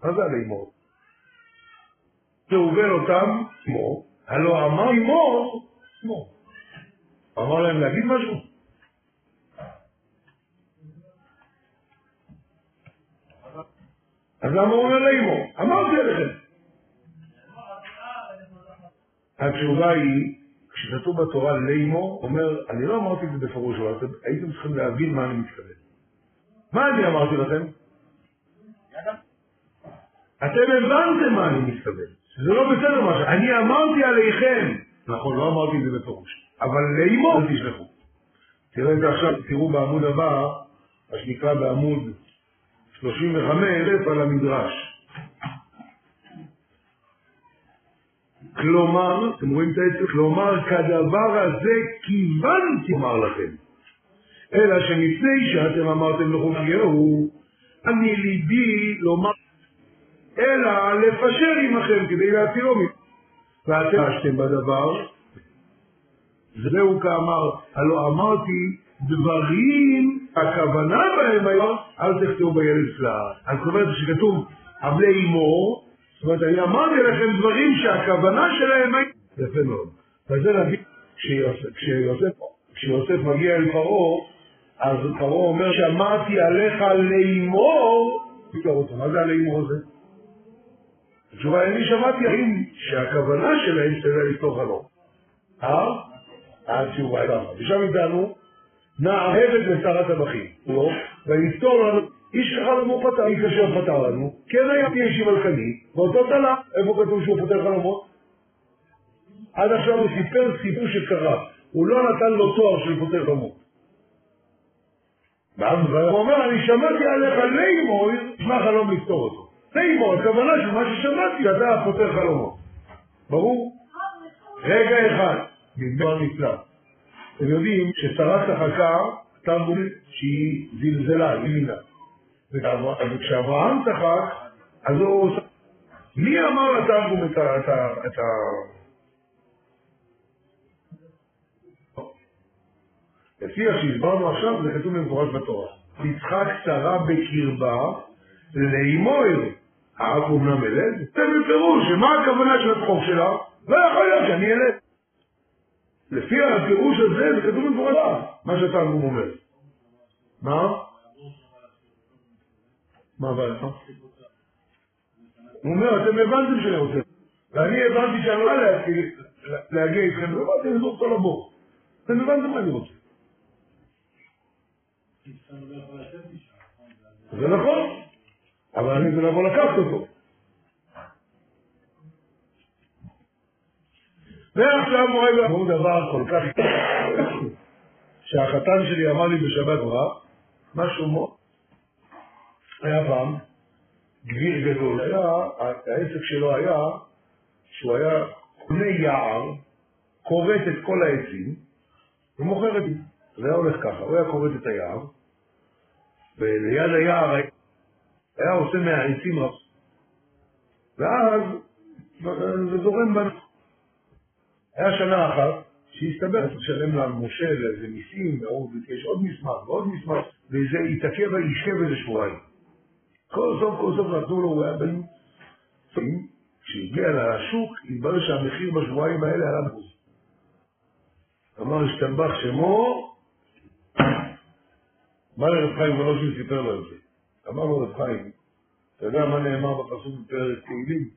מה זה עלי מור? תעובל אותם, מור, הלא אמר מור, מור. אמר להם להגיד משהו? אז למה הוא אומר לאמור? אמרתי עליכם. התשובה היא, כשכתוב בתורה לימו, אומר, אני לא אמרתי את זה בפירוש, אבל אתם הייתם צריכים להבין מה אני מתכוון. מה אני אמרתי לכם? אתם הבנתם מה אני מתכוון. זה לא בסדר מה ש... אני אמרתי עליכם. נכון, לא אמרתי את זה בפירוש. אבל לאמו אל תשלחו. תראה את זה עכשיו, תראו בעמוד הבא, מה שנקרא בעמוד 35, על המדרש. כלומר, אתם רואים את העצם? כלומר, כדבר הזה כיוונתי לומר לכם. אלא שמפני שאתם אמרתם לחוקיהו, אני ליבי לומר, אלא לפשר עמכם כדי להצילו ממנו. ואתם עשתם בדבר, זהו כאמר, הלא אמרתי דברים, הכוונה בהם היום, אל תכתבו בילד סלעה. אז זאת אומרת שכתוב, עבלי אמו, זאת אומרת, אני אמרתי לכם דברים שהכוונה שלהם הייתה... יפה מאוד. וזה להגיד, כשיוסף, מגיע אל פרעה, אז פרעה אומר שאמרתי עליך לאמור, פתאום אותו, מה זה הלאמור הזה? התשובה, אני שמעתי האם שהכוונה שלהם זה לפתור חלום. אה? התשובה היא ככה. ושם איתנו, נע עבד לשרת הבכים. לא? ויפתור לנו איש אחד לא פתר, איש אשר פתר לנו, כן היה פי אישי מלכני, ואותו תלה, איפה כתוב שהוא פותר חלומות? עד עכשיו הוא סיפר סיפור שקרה, הוא לא נתן לו תואר של פותר חלומות. ואז הוא אומר, אני שמעתי עליך לימור, נשמע חלום לפתור אותו. לימור, הכוונה של מה ששמעתי, אתה פותר חלומות. ברור? רגע אחד, מדבר נפלא. אתם יודעים ששרה צחקה, תרגום שהיא זלזלה, היא מינה. וכשאברהם צחק, אז הוא... מי אמר לתרגום את ה... לפי שהסברנו עכשיו, זה כתוב במפורש בתורה. תצחק שרה בקרבה לאמור, האב אומנם ילד? זה בפירוש, שמה הכוונה של הצחוק שלה? לא יכול להיות שאני ילד. לפי הפירוש הזה, זה כתוב במפורש, מה שהתרגום אומר. מה? מה הבעיה? הוא אומר, אתם הבנתם שאני רוצה. ואני הבנתי שאני לא להתחיל להגיע איתכם, אני לא רוצה לבוא. אתם הבנתם מה אני רוצה. זה נכון, אבל אני צריך לבוא לקחת אותו. ועכשיו רגע, הוא דבר כל כך... שהחתן שלי אמר לי בשבת רע, משהו מאוד... היה פעם גביר גדול, היה, העסק שלו היה שהוא היה קונה יער, כורת את כל העצים ומוכר את זה. זה היה הולך ככה, הוא היה כורת את היער, וליד היער היה עושה מהעצים רב. ואז זה זורם בנו. היה שנה אחת שהסתבר צריך לשלם למשה איזה מיסים, ויש עוד מסמך ועוד מסמך, וזה התעכב וישב איזה שבועיים. כל סוף כל סוף נתנו לו, הוא היה בן... כשהגיע לשוק, התברר שהמחיר בשבועיים האלה עלה בחוז. אמר, השתבח שמו, בא לרב חיים ולושין סיפר לו את זה. אמר לו רב חיים, אתה יודע מה נאמר בפסוק בפרק תהילים?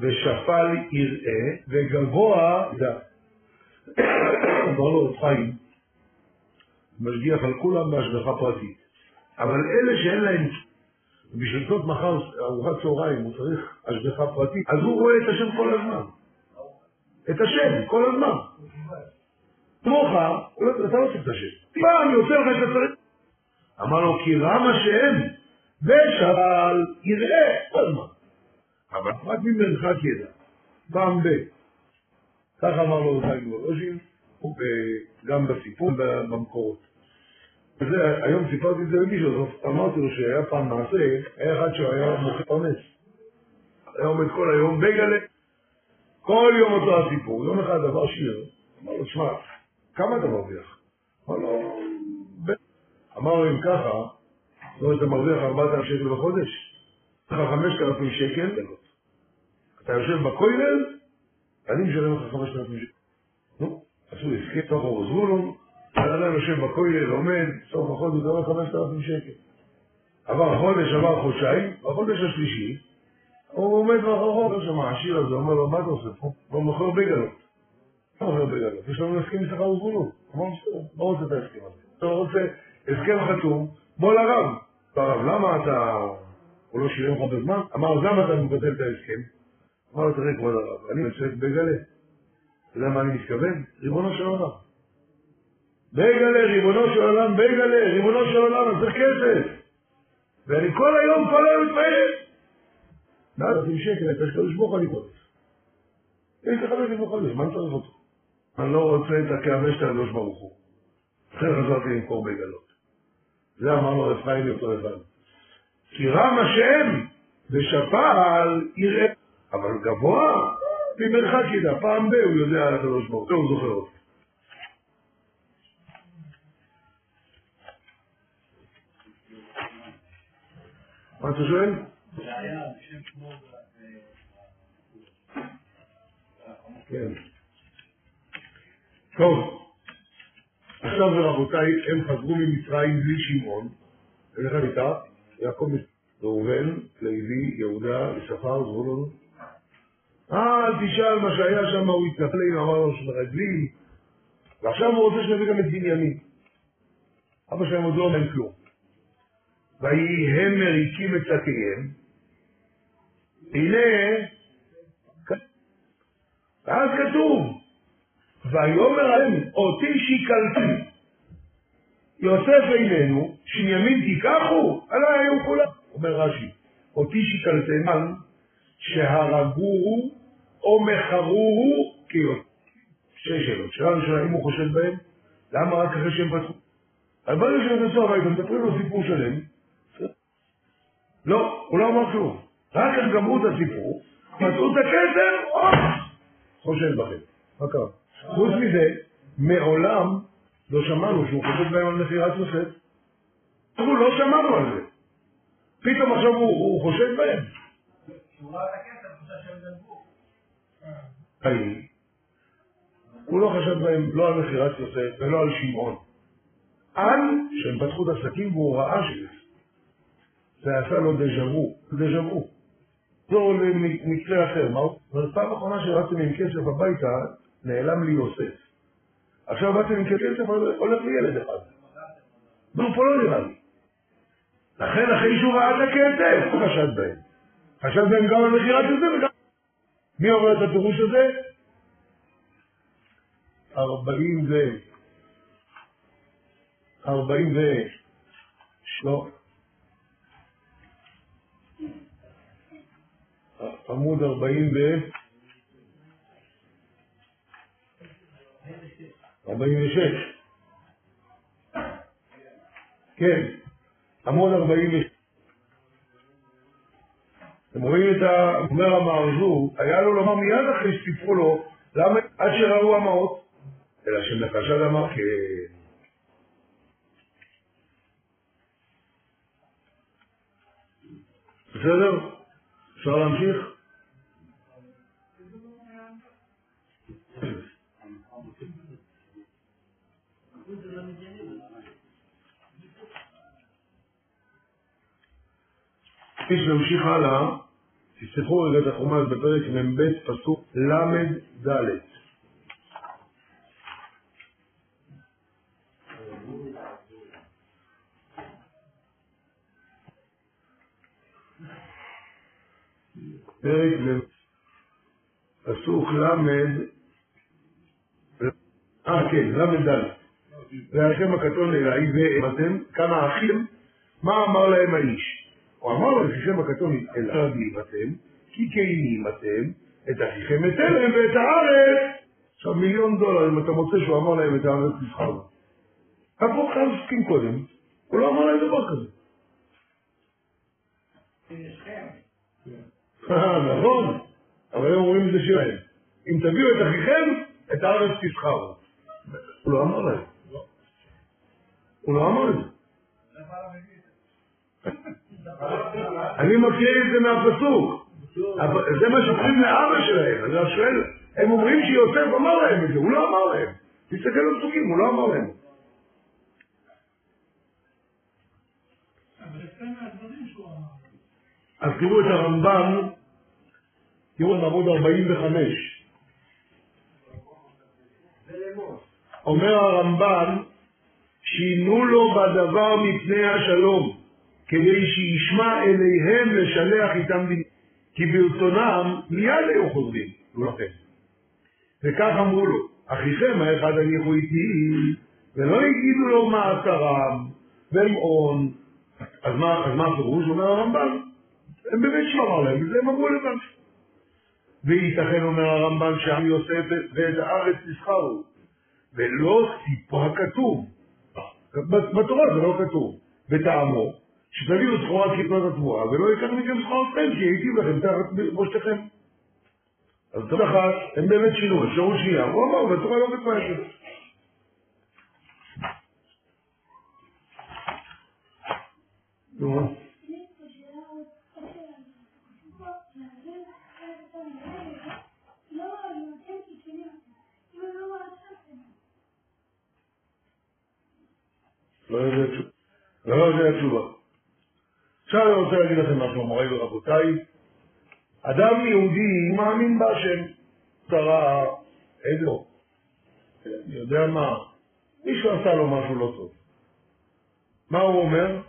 ושפל יראה וגבוה דע. אמר לו רב חיים, משגיח על כולם בהשגחה פרטית. אבל אלה שאין להם, בשביל זאת מחר ארוחת צהריים הוא צריך השגחה פרטית, אז הוא רואה את השם כל הזמן. את השם כל הזמן. כמוך, אתה לא צריך את השם. מה, אני עושה לך את הצריך? אמר לו, כי רם השם, ושבל יראה כל הזמן. אבל רק ממרחק ידע, פעם ב. ככה אמר לו חיים גולוז'ין, גם בסיפור במקורות. וזה, היום סיפרתי את זה למישהו, אז אמרתי לו שהיה פעם מעשה, היה אחד שהיה מוכר פרנס. היה עומד כל היום בגלה, כל יום אותו הסיפור. יום אחד עבר שיר, אמר לו, שמע, כמה אתה מרוויח? אמר לו, אמר לו, אם ככה, זאת אומרת, אתה מרוויח 4,000 שקל בחודש? לך 5,000 שקל, אתה יושב בכולל, אני משלם לך 5,000 שקל. נו, עשו הסכם, תוך אור זבולון, האדם יושב בכולל, לומד, סוף החודש הוא מקבל 5,000 שקל. עבר חודש, עבר חודשיים, בחודש השלישי, הוא עומד מאחוריו, לא שם העשיר הזה, אומר לו, מה אתה עושה פה? הוא מוכר בגלות. מה מוכר בגלות? יש לנו הסכם שכר וזבולון. אמר, בסדר, לא רוצה את ההסכם הזה. אתה רוצה הסכם חתום, בוא לרב. הרב, למה אתה... הוא לא שילם לך בזמן? אמר, למה אתה מבטל את ההסכם? אמר לו, תראה, כבוד הרב, אני יוצא בגלה. אתה יודע מה אני מתכוון? ריבונו של עולם. בגלה, ריבונו של עולם, בגלה, ריבונו של עולם, אני צריך כסף. ואני כל היום, כל היום מתפעל. מעל אלפים שקל, אתה שקדוש ברוך אני קודש. יש לך אלף חודש, מה צריך אותו? אני לא רוצה את הכאבה של הקדוש ברוך הוא. לכן חזרתי למכור בגלות. זה אמר לו חיים יותר לבד. כי רם השם ושפל יראה, אבל גבוה ממרחק ידע, פעם ב- הוא יודע על הקדוש ברוך הוא, הוא זוכר אותו. מה אתה שואל? כן. טוב, עכשיו רבותיי, הם חזרו ממצרים בלי שמעון, איך הייתה? יעקב, ראובן, לוי, יהודה, יששכר, זבולון. אה, אל תשאל מה שהיה שם, הוא התנפל עם אמר לו שמרגלים, ועכשיו הוא רוצה שנביא גם את בנימין. אבא שלהם עוד לא אומר כלום. ויהי הם מריקים את שקיהם, הנה, ואז כתוב, ויאמר עליהם, אותי שיקלתי, יוסף איננו, שנימין תיקחו, עלי היו כולם. אומר רש"י, אותי שיקלתם, שהרגוהו או מכרוהו כיוסף. שש שאלות. שאלה ראשונה, אם הוא חושד בהם, למה רק אחרי שהם פתחו? אבל ברגע שהם נכנסו הביתה, מספרים לו סיפור שלם, לא, הוא לא אמר כלום. רק הם גמרו את הסיפור, מצאו את הכסף, או, חושד בכם. מה קרה? חוץ מזה, מעולם לא שמענו שהוא חושד בהם על מכירת יוסף. אנחנו לא שמענו על זה. פתאום עכשיו הוא, חושד בהם. הוא לא חשד בהם לא על מכירת יוסף ולא על שמעון. עד שהם פתחו את הסכין והוא ראה שזה. זה עשה לו דז'ה וו, דז'ה וו. זו למקרה אחר, מה הוא? זאת פעם אחרונה שרצתם עם כסף הביתה, נעלם לי יוסף. עכשיו באתם עם כסף, הולך לי ילד אחד. נו, פה לא נראה לי. לכן אחרי שהוא ראה את הכסף, הוא חשד בהם. חשד בהם גם על מכירת יוסף וגם... מי אומר את הפירוש הזה? ארבעים ו... ארבעים ו... לא. עמוד ארבעים ו... 46. כן, עמוד 46. אתם רואים את. אומר המארזו, היה לו לומר מיד אחרי שסיפרו לו, למה עד שראו המעות? אלא שנחשד אמר כן. בסדר? אפשר להמשיך? כפי שנמשיך הלאה, תפתחו רגע את החומש בפרק מ"ב פסוק ל"ד. פרק מ"ב פסוק ל' אה כן, ל"ד. והשם הקטון אליי ואתם כמה אחים, מה אמר להם האיש? הוא אמר לו אחיכם הקטון אל ארגלים אתם, כי כהנים אתם, את אחיכם אתן להם ואת הארץ. עכשיו מיליון דולר אם אתה מוצא שהוא אמר להם את הארץ נבחר. הפוך חייב להסכים קודם, הוא לא אמר להם דבר כזה. אה, נכון, אבל הם אומרים את זה שלהם. אם תביאו את אחיכם, את הארץ תבחרו. הוא לא אמר להם. הוא לא אמר את זה. אני מכיר את זה מהפסוק. זה מה שאומרים לאבא שלהם. אני שואל, הם אומרים שיוסף אמר להם את זה, הוא לא אמר להם. תסתכל על פסוקים, הוא לא אמר להם. אז תראו את הרמב"ם, תראו את עמוד 45. אומר הרמב"ם, שינו לו בדבר מפני השלום. כדי שישמע אליהם לשלח איתם דין. כי ברצונם מיד היו חוזרים, לא כן. וכך אמרו לו, אחיכם האחד הניחו איתי, ולא הגידו לו מעצרם, ולמעון. אז מה, אז מה הפירוש? אומר הרמב"ם, הם באמת שמרו להם, וזה הם אמרו לבד. וייתכן, אומר הרמב"ם, שעם יוסף ואת הארץ תסחרו, ולא סיפו הכתוב. בתורה זה לא כתוב. וטעמו, שתביאו סחורת כיפת התבואה, ולא ייקח מכם סחורתכם, כי הייתי לכם תחת בושתכם. אז טוב אחת, הם באמת שינו, אפשרות שנייה, הוא אמר, והתורה לא מתפרשת. נו. לא יודע תשובה. עכשיו אני רוצה להגיד לכם משהו, מוריי ורבותיי. אדם יהודי מאמין בהשם. איזה לא. אני יודע מה, מישהו עשה לו משהו לא טוב. מה הוא אומר?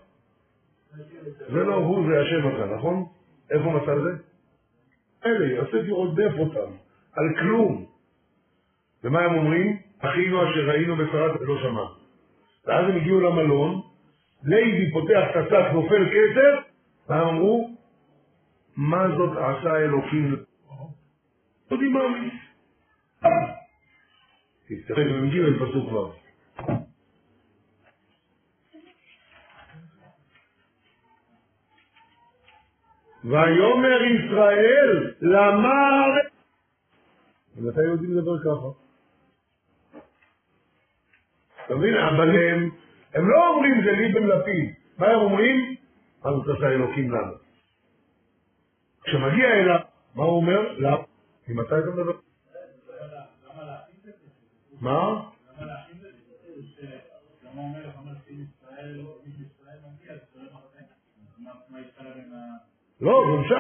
זה לא הוא, זה השם הזה, נכון? איפה מצא זה? אלה, יוסף רודף אותם, על כלום. ומה הם אומרים? אחינו אשר ראינו בצרת ולא שמע. ואז הם הגיעו למלון, לוי פותח את השק, נופל כסף, והם אמרו, מה זאת עשה אלוקים? יודעים מה מאמין. תסתכל במ"ג פסוק ו'. ויאמר ישראל למה... ומתי יהודים לדבר ככה? אתה מבין? אבל הם הם לא אומרים זה לי בן לפיד. מה הם אומרים? מה זאת עשה אלוקים לנו? כשמגיע אליו, מה הוא אומר? למה? ממתי אתה מדבר? מה? לא, גם שם.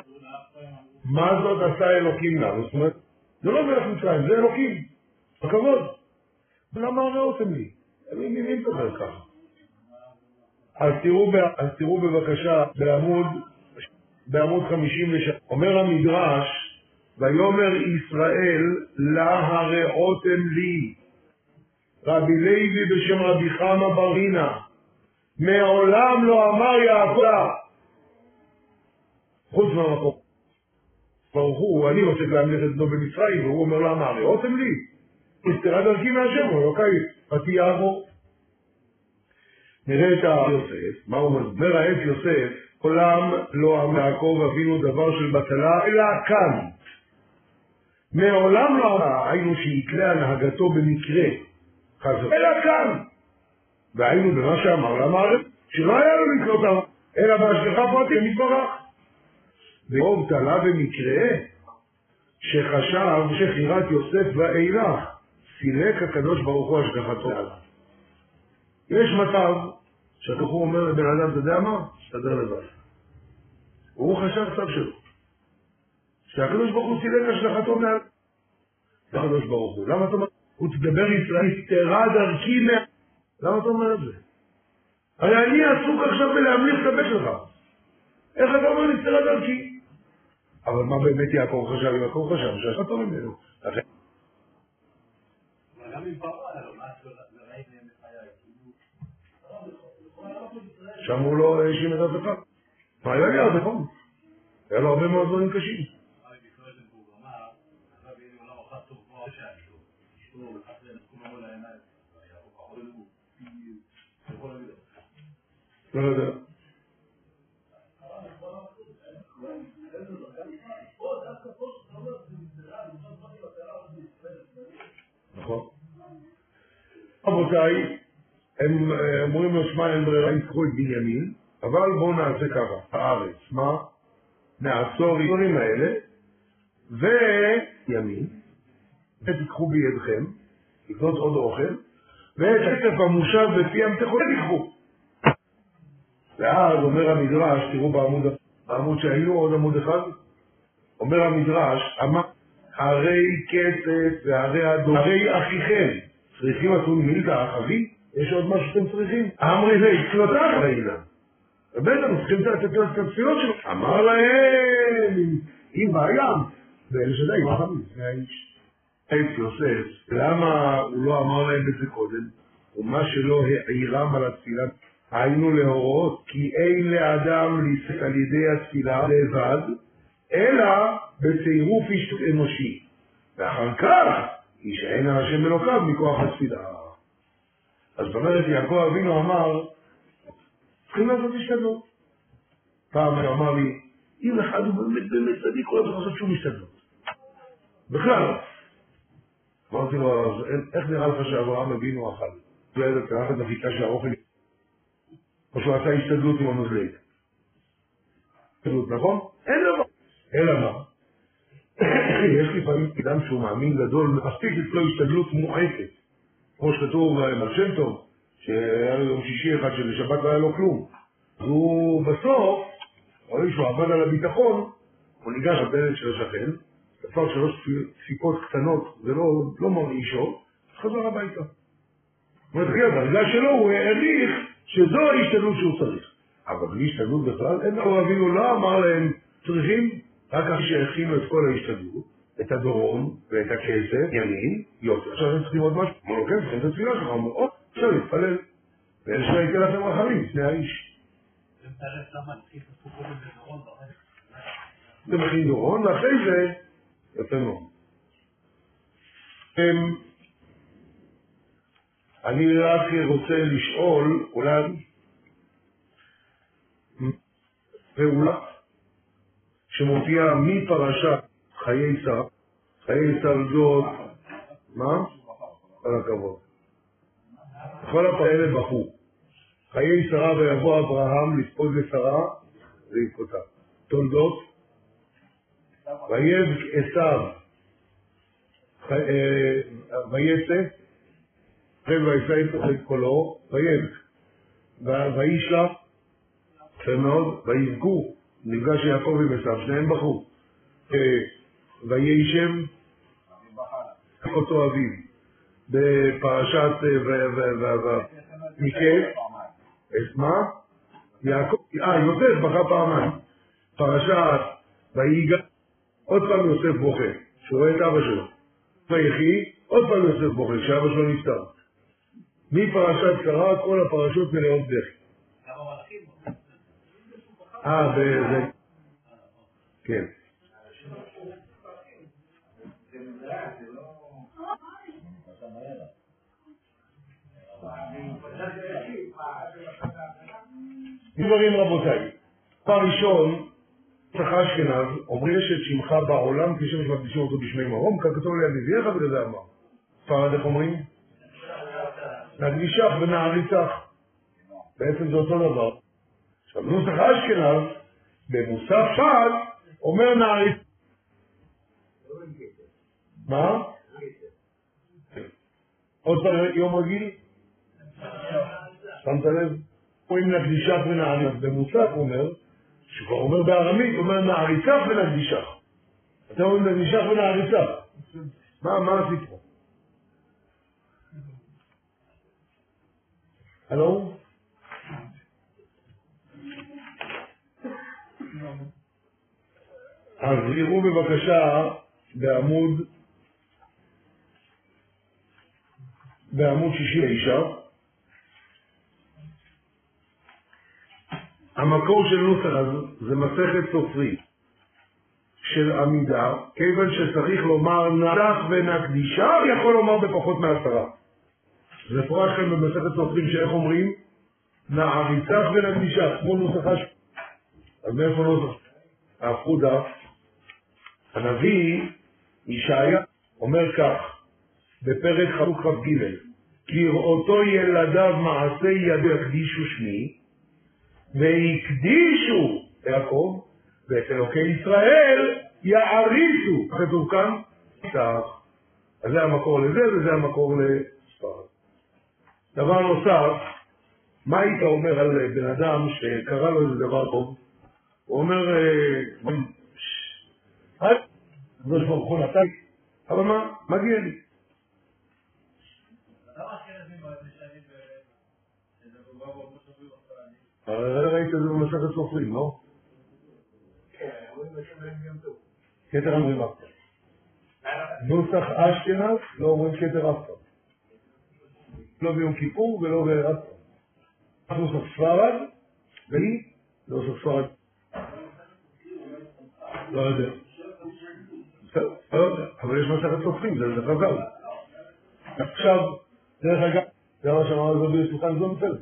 מה זאת עשה אלוקים לנו? זאת אומרת, זה לא מלך מצרים, זה אלוקים. בכבוד. למה הראותם לי? אני מבין לדבר ככה. אז תראו, אז תראו בבקשה בעמוד, בעמוד 56, אומר המדרש, ויאמר ישראל לה הרעותם לי. רבי לוי בשם רבי חמא ברינה, מעולם לא אמר יעקב, חוץ מהמקום. ברוך הוא, אני רוצה להמליך את בנו במצרים, והוא אומר לה, מה, הרעותם לי? נסתרה דרכי מהשם, הוא אלוקיי, פתי יעבור. נראה את יוסף, מה הוא? אומר העץ יוסף, עולם לא אמר יעקב אבינו דבר של בטלה, אלא כאן. מעולם לא אמר, היינו שיתלה הנהגתו במקרה, חס אלא כאן. והיינו במה שאמר למערכת, שלא היה לו לקנות עליו, אלא בהשגחה פרטית מתברך. ורוב תלה במקרה, שחשב שחירת יוסף ואילך, סילק הקדוש ברוך הוא השגחתו. יש מצב שהקדוש אומר לבן אדם, אתה יודע מה? תסתדר לבד. הוא חשב צו שלו. שהקדוש ברוך הוא סילק השגחתו מעל... הקדוש ברוך הוא. למה אתה אומר? הוא תדבר ישראל, נסתרה דרכי מה... למה אתה אומר את זה? הרי אני עסוק עכשיו בלהמליך את הבן שלך. איך אתה אומר נסתרה דרכי? אבל מה באמת יעקב חשב? יעקב חשב טוב ממנו. לכן גם עם פרעה, לא, מה ראיתם בחיי? שם הוא לא האשים את אף אחד. מה היה ליד, נכון? היה לו הרבה מאוד דברים קשים. לא יודע. נכון. רבותיי, הם אה, אומרים לו, שמע, אין ברירה, ייקחו את בנימין, אבל בואו נעשה ככה, הארץ, מה? נעצור הדברים האלה, וימין, ותיקחו בידכם, לקנות עוד אוכל, ואת הכסף המושב בפיהם תיקחו. ואז אומר המדרש, תראו בעמוד, בעמוד שהיינו, עוד עמוד אחד, אומר המדרש, אמר, הרי כסף והרי הדור, הרי אחיכם, צריכים עשו מילתא אחבי, יש עוד משהו שאתם צריכים? אמרי לי, תפילותיו ראינה. ובטח, צריכים לתת את התפילות שלו. אמר להם, אם בעיה, ואלה שדי, חכמים, זה האיש. עץ יוסף, למה הוא לא אמר להם את זה קודם? ומה שלא העירם על התפילה, היינו להורות, כי אין לאדם להסתכל על ידי התפילה לבד, אלא בצירוף איש אנושי. ואחר כך, יישען על השם אלוקיו מכוח התפילה. אז זאת אומרת, יעקב אבינו אמר, צריכים לעשות השתדלות. פעם הוא אמר לי, אם אחד הוא באמת באמת צדיק, הוא לא צריך לעשות שום השתדלות. בכלל. אמרתי לו, אז איך נראה לך שאברהם אבינו אכל? הוא היה לקח את החיטה של האוכל, או שהוא עשה השתדלות עם המזלג. נכון? אין דבר. אלא מה? יש לפעמים אדם שהוא מאמין גדול, מספיק אצלו השתדלות מועטת. כמו שכתוב על שם טוב, שהיה לו יום שישי אחד שבשבת לא היה לו כלום. והוא בסוף, רואה שהוא עבד על הביטחון, הוא ניגש לבן של השכן, תפר שלוש דפיקות קטנות ולא לא מרעישות, חזר הביתה. זאת אומרת, ברגע שלו הוא העריך שזו ההשתדלות שהוא צריך. אבל בלי השתדלות בכלל, אין לו אבינו לא אמר להם, צריכים רק אחרי שהכינו את כל ההשתדלות, את הדורון ואת הכסף, ימין, יופי. עכשיו הם צריכים עוד משהו? אמרו לו, כן, צריכים את התפילה שלך. אמרו, או, עכשיו להתפלל. ואין שלא ייתן לכם רחמים לפני האיש. זה מכין דורון, ואחרי זה, יפה מאוד. אמ, אני רק רוצה לשאול, אולי, פעולה שמופיעה מפרשת חיי שר, חיי שרדות, מה? כל הכבוד. כל הפרעה האלה בכו. חיי שרה ויבוא אברהם לספוד לשרה ולבכותה. תולדות, ויבק עשיו, אה, ויצא, אחרי וישא את קולו, ויבק. וישלח, יפה מאוד, ויבכו, נפגש יעקב עם עשיו, שניהם בכו. אה, וישם אותו אביו בפרשת אה, מקץ, מה? יעקב, אה, יוסף בכה פעמיים. פרשת ויגע, עוד פעם יוסף בוכה, שהוא רואה את אבא שלו. ויחי, עוד פעם יוסף בוכה, שאבא שלו נפטר. מפרשת קרא כל הפרשות מלאות דחי. אה, זה... כן. דברים רבותיי. דבר ראשון, נוסח אשכנז, אומרים יש את שמך בעולם כשם שמקדישים אותו בשמי מרום, ככתוב ליד נביאך ולזה אמר. ספרד איך אומרים? נקדישך ונעריצך. בעצם זה אותו דבר. עכשיו, נוסח אשכנז, במוסף שד, אומר נעריץ. מה? עוד פעם יום רגיל? שמת לב? אומרים נקדישך ונעריצך. במוסף אומר, שכבר אומר בארמית, אומר נעריצך ונקדישך. אתם אומרים נקדישך ונעריצך. מה הסיפור? הלו? אז תראו בבקשה בעמוד בעמוד 69 המקור של נוסח זה מסכת סופרי של עמידה, כיוון שצריך לומר נדח ונקדישה, יכול לומר בפחות מעשרה. זה פורש כאן במסכת סופרים שאיך אומרים? נעריצך ונקדישה, כמו נוסח הש... אז מאיפה נוסח? הפכו דף. הנביא ישעיה אומר כך, בפרק חלוק כ"ג, כראותו ילדיו מעשי ידו יקדישו שמי, והקדישו יעקב, ואת אלוקי ישראל יעריצו. כתוב כאן, כך. אז זה המקור לזה וזה המקור לספרד. דבר נוסף, מה היית אומר על בן אדם שקרה לו איזה דבר טוב? הוא אומר, הקדוש ברוך הוא נתן, אבל מה, מגיע לי. הרי ראית את זה במסכת סופרים, לא? כתר אומרים אף פעם. נוסח אשכנז לא אומרים כתר אף פעם. לא ביום כיפור ולא באף פעם. נוסח ספרד, והיא נוסח ספרד. לא לא יודע. אבל יש מסכת סופרים, זה חז"ל. עכשיו, דרך אגב, זה מה שאמר רבי ישוחן זונפלד.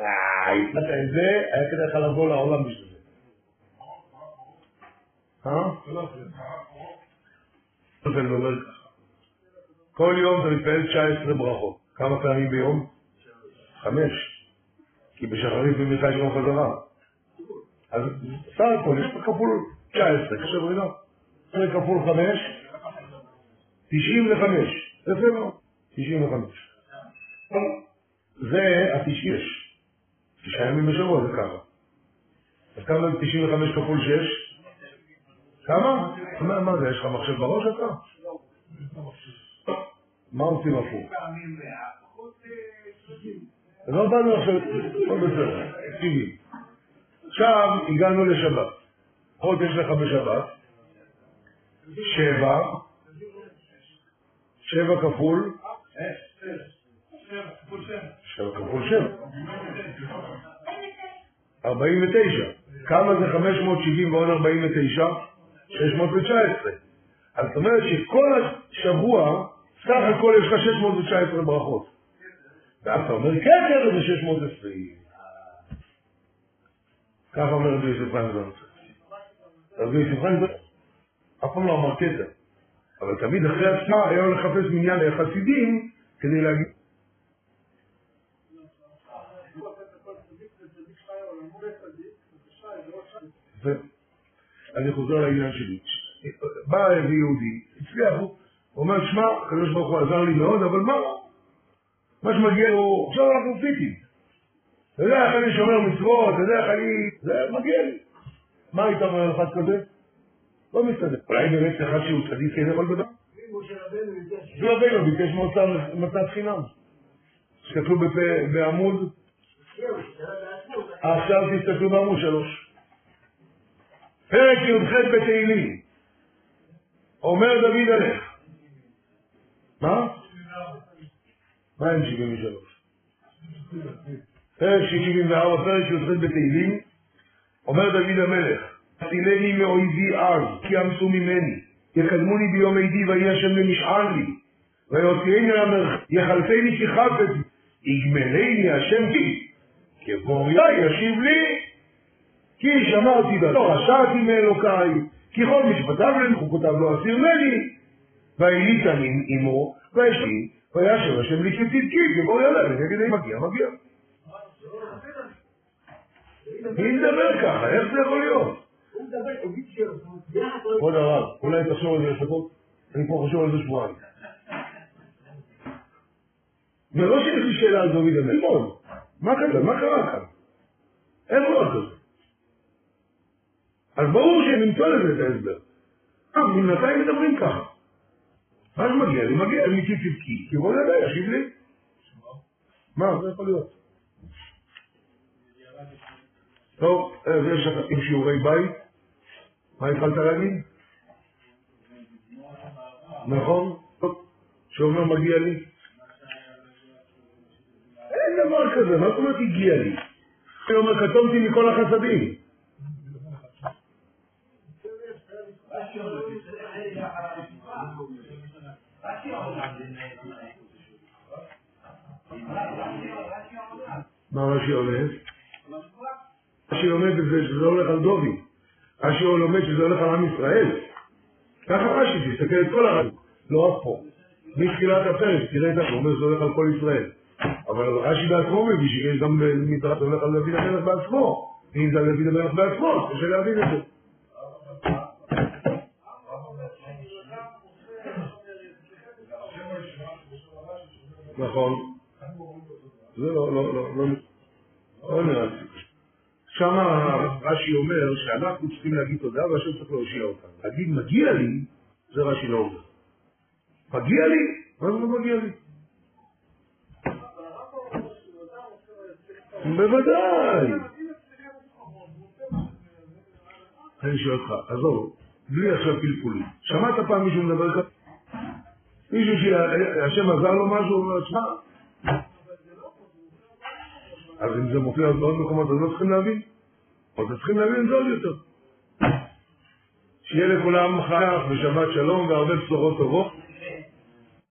אה, הצלחת את זה, היה כדאי לך לבוא לעולם בשביל זה. אה? זונפלד אומר ככה. כל יום אתה מתפעל 19 ברכות. כמה פעמים ביום? חמש. כי בשחרית במנחה יש גם חזרה. אז סך הכל יש לך כפול 19, חשב רגע. זה כפול 5, 95. יפה מאוד. 95. זה ה-90. תשעה ימים בשבוע זה כמה. אז כמה זה 95 כפול 6? כמה? מה, זה, יש לך מחשב בראש אתה? מה עושים הפוך? לא באנו עכשיו, לא בסדר. עכשיו הגענו לשבת. עוד יש לך בשבת? שבע. שבע כפול? שבע כפול שבע. ארבעים ותשע. כמה זה חמש מאות שבעים ועוד ארבעים ותשע? שש מאות ותשע עשרה. אז זאת אומרת שכל השבוע, סך הכל יש לך שש מאות ותשע עשרה ברכות. ואז אתה אומר כתר זה שש מאות עשרים. ככה אומר רבי יוסף פיינברג. רבי יוסף פיינברג אף פעם לא אמר כתר. אבל תמיד אחרי הצבעה היה לו לחפש מניין לחסידים כדי להגיד... אני חוזר לעניין שלי. בא איזה יהודי, הצליח, הוא אומר, שמע, הקדוש ברוך הוא עזר לי מאוד, אבל מה? מה שמגיע לו, עכשיו אנחנו פיטים. אתה יודע איך אני שומר מצוות, אתה יודע איך אני... זה מגיע לי. מה היית אומר על אחד כזה? לא מסתדר. אולי באמת אחד שהוא צדיק כן יכול לדבר? משה רבנו ביקש מתנת חינם. שכתוב בעמוד... עכשיו תסתכלו בעמוד שלוש. פרק י"ח בתהילים. אומר דוד הלך. מה? מה עם 73? פרק 74, פרק י"ח בתהילים, אומר דוד המלך, הצילני מאויבי אז, כי עמסו ממני, יקדמוני ביום עידי ויהי השם למשען לי, ויוציאני למרחב, יחלצני כי חפץ, יגמלני השם כי, כבוריה ישיב לי, כי שמרתי בתורה, שרתי מאלוקיי, כי כל משפטיו לי, חוקותיו לא אסיר ממני, ויליתני עמו, וישלי, וישב השם לי כצדקי, כבוריה ונגיד אם מגיע, מגיע. מי מדבר ככה? איך זה יכול להיות? הוא כבוד הרב, אולי תחשוב על זה לפחות, אני פה חושב על זה שבועיים. מראש יש לי שאלה על דוד המלך. מה קרה? מה קרה כאן? אין דבר כזה. אז ברור שהם ימצאו לזה את ההסבר. אה, ממתי מדברים ככה? מה שמגיע לי? מגיע לי כצדקי, כי בוא נדע, ישיב לי. מה, זה יכול להיות. טוב, אז יש עם שיעורי בית. מה התחלת להגיד? נכון? שאומר מגיע לי. אין דבר כזה, מה זאת אומרת הגיע לי? אני אומר, קטונתי מכל החסדים. מה רש"י עונה? רש"י לומד את זה שזה הולך על דובי. רש"י לומד שזה הולך על עם ישראל. ככה רש"י, תסתכל את כל הרש"י, לא רק פה. מתחילת הפרק, תראה את זה, הוא אומר שזה הולך על כל ישראל. אבל רש"י בעצמו מביא שיש גם מדרש הולך על דוד המלך בעצמו. אם זה על דוד המלך בעצמו, קשה להבין את זה. נכון. זה לא, לא, לא, לא, לא נראה לי. שם רש"י אומר שאנחנו צריכים להגיד תודה והשם צריך להושיע אותנו. להגיד מגיע לי, זה רש"י לא אומר. מגיע לי? מה זה לא מגיע לי? בוודאי. אני שואל אותך, עזוב, בלי עכשיו פלפולים. שמעת פעם מישהו מדבר ככה? מישהו שהשם עזר לו משהו, הוא אומר, תשמע, אז אם זה מופיע בעוד מקומות, אז לא צריכים להבין? אתם צריכים להבין עוד יותר. שיהיה לכולם חייך ושבת שלום והרבה בשורות טובות.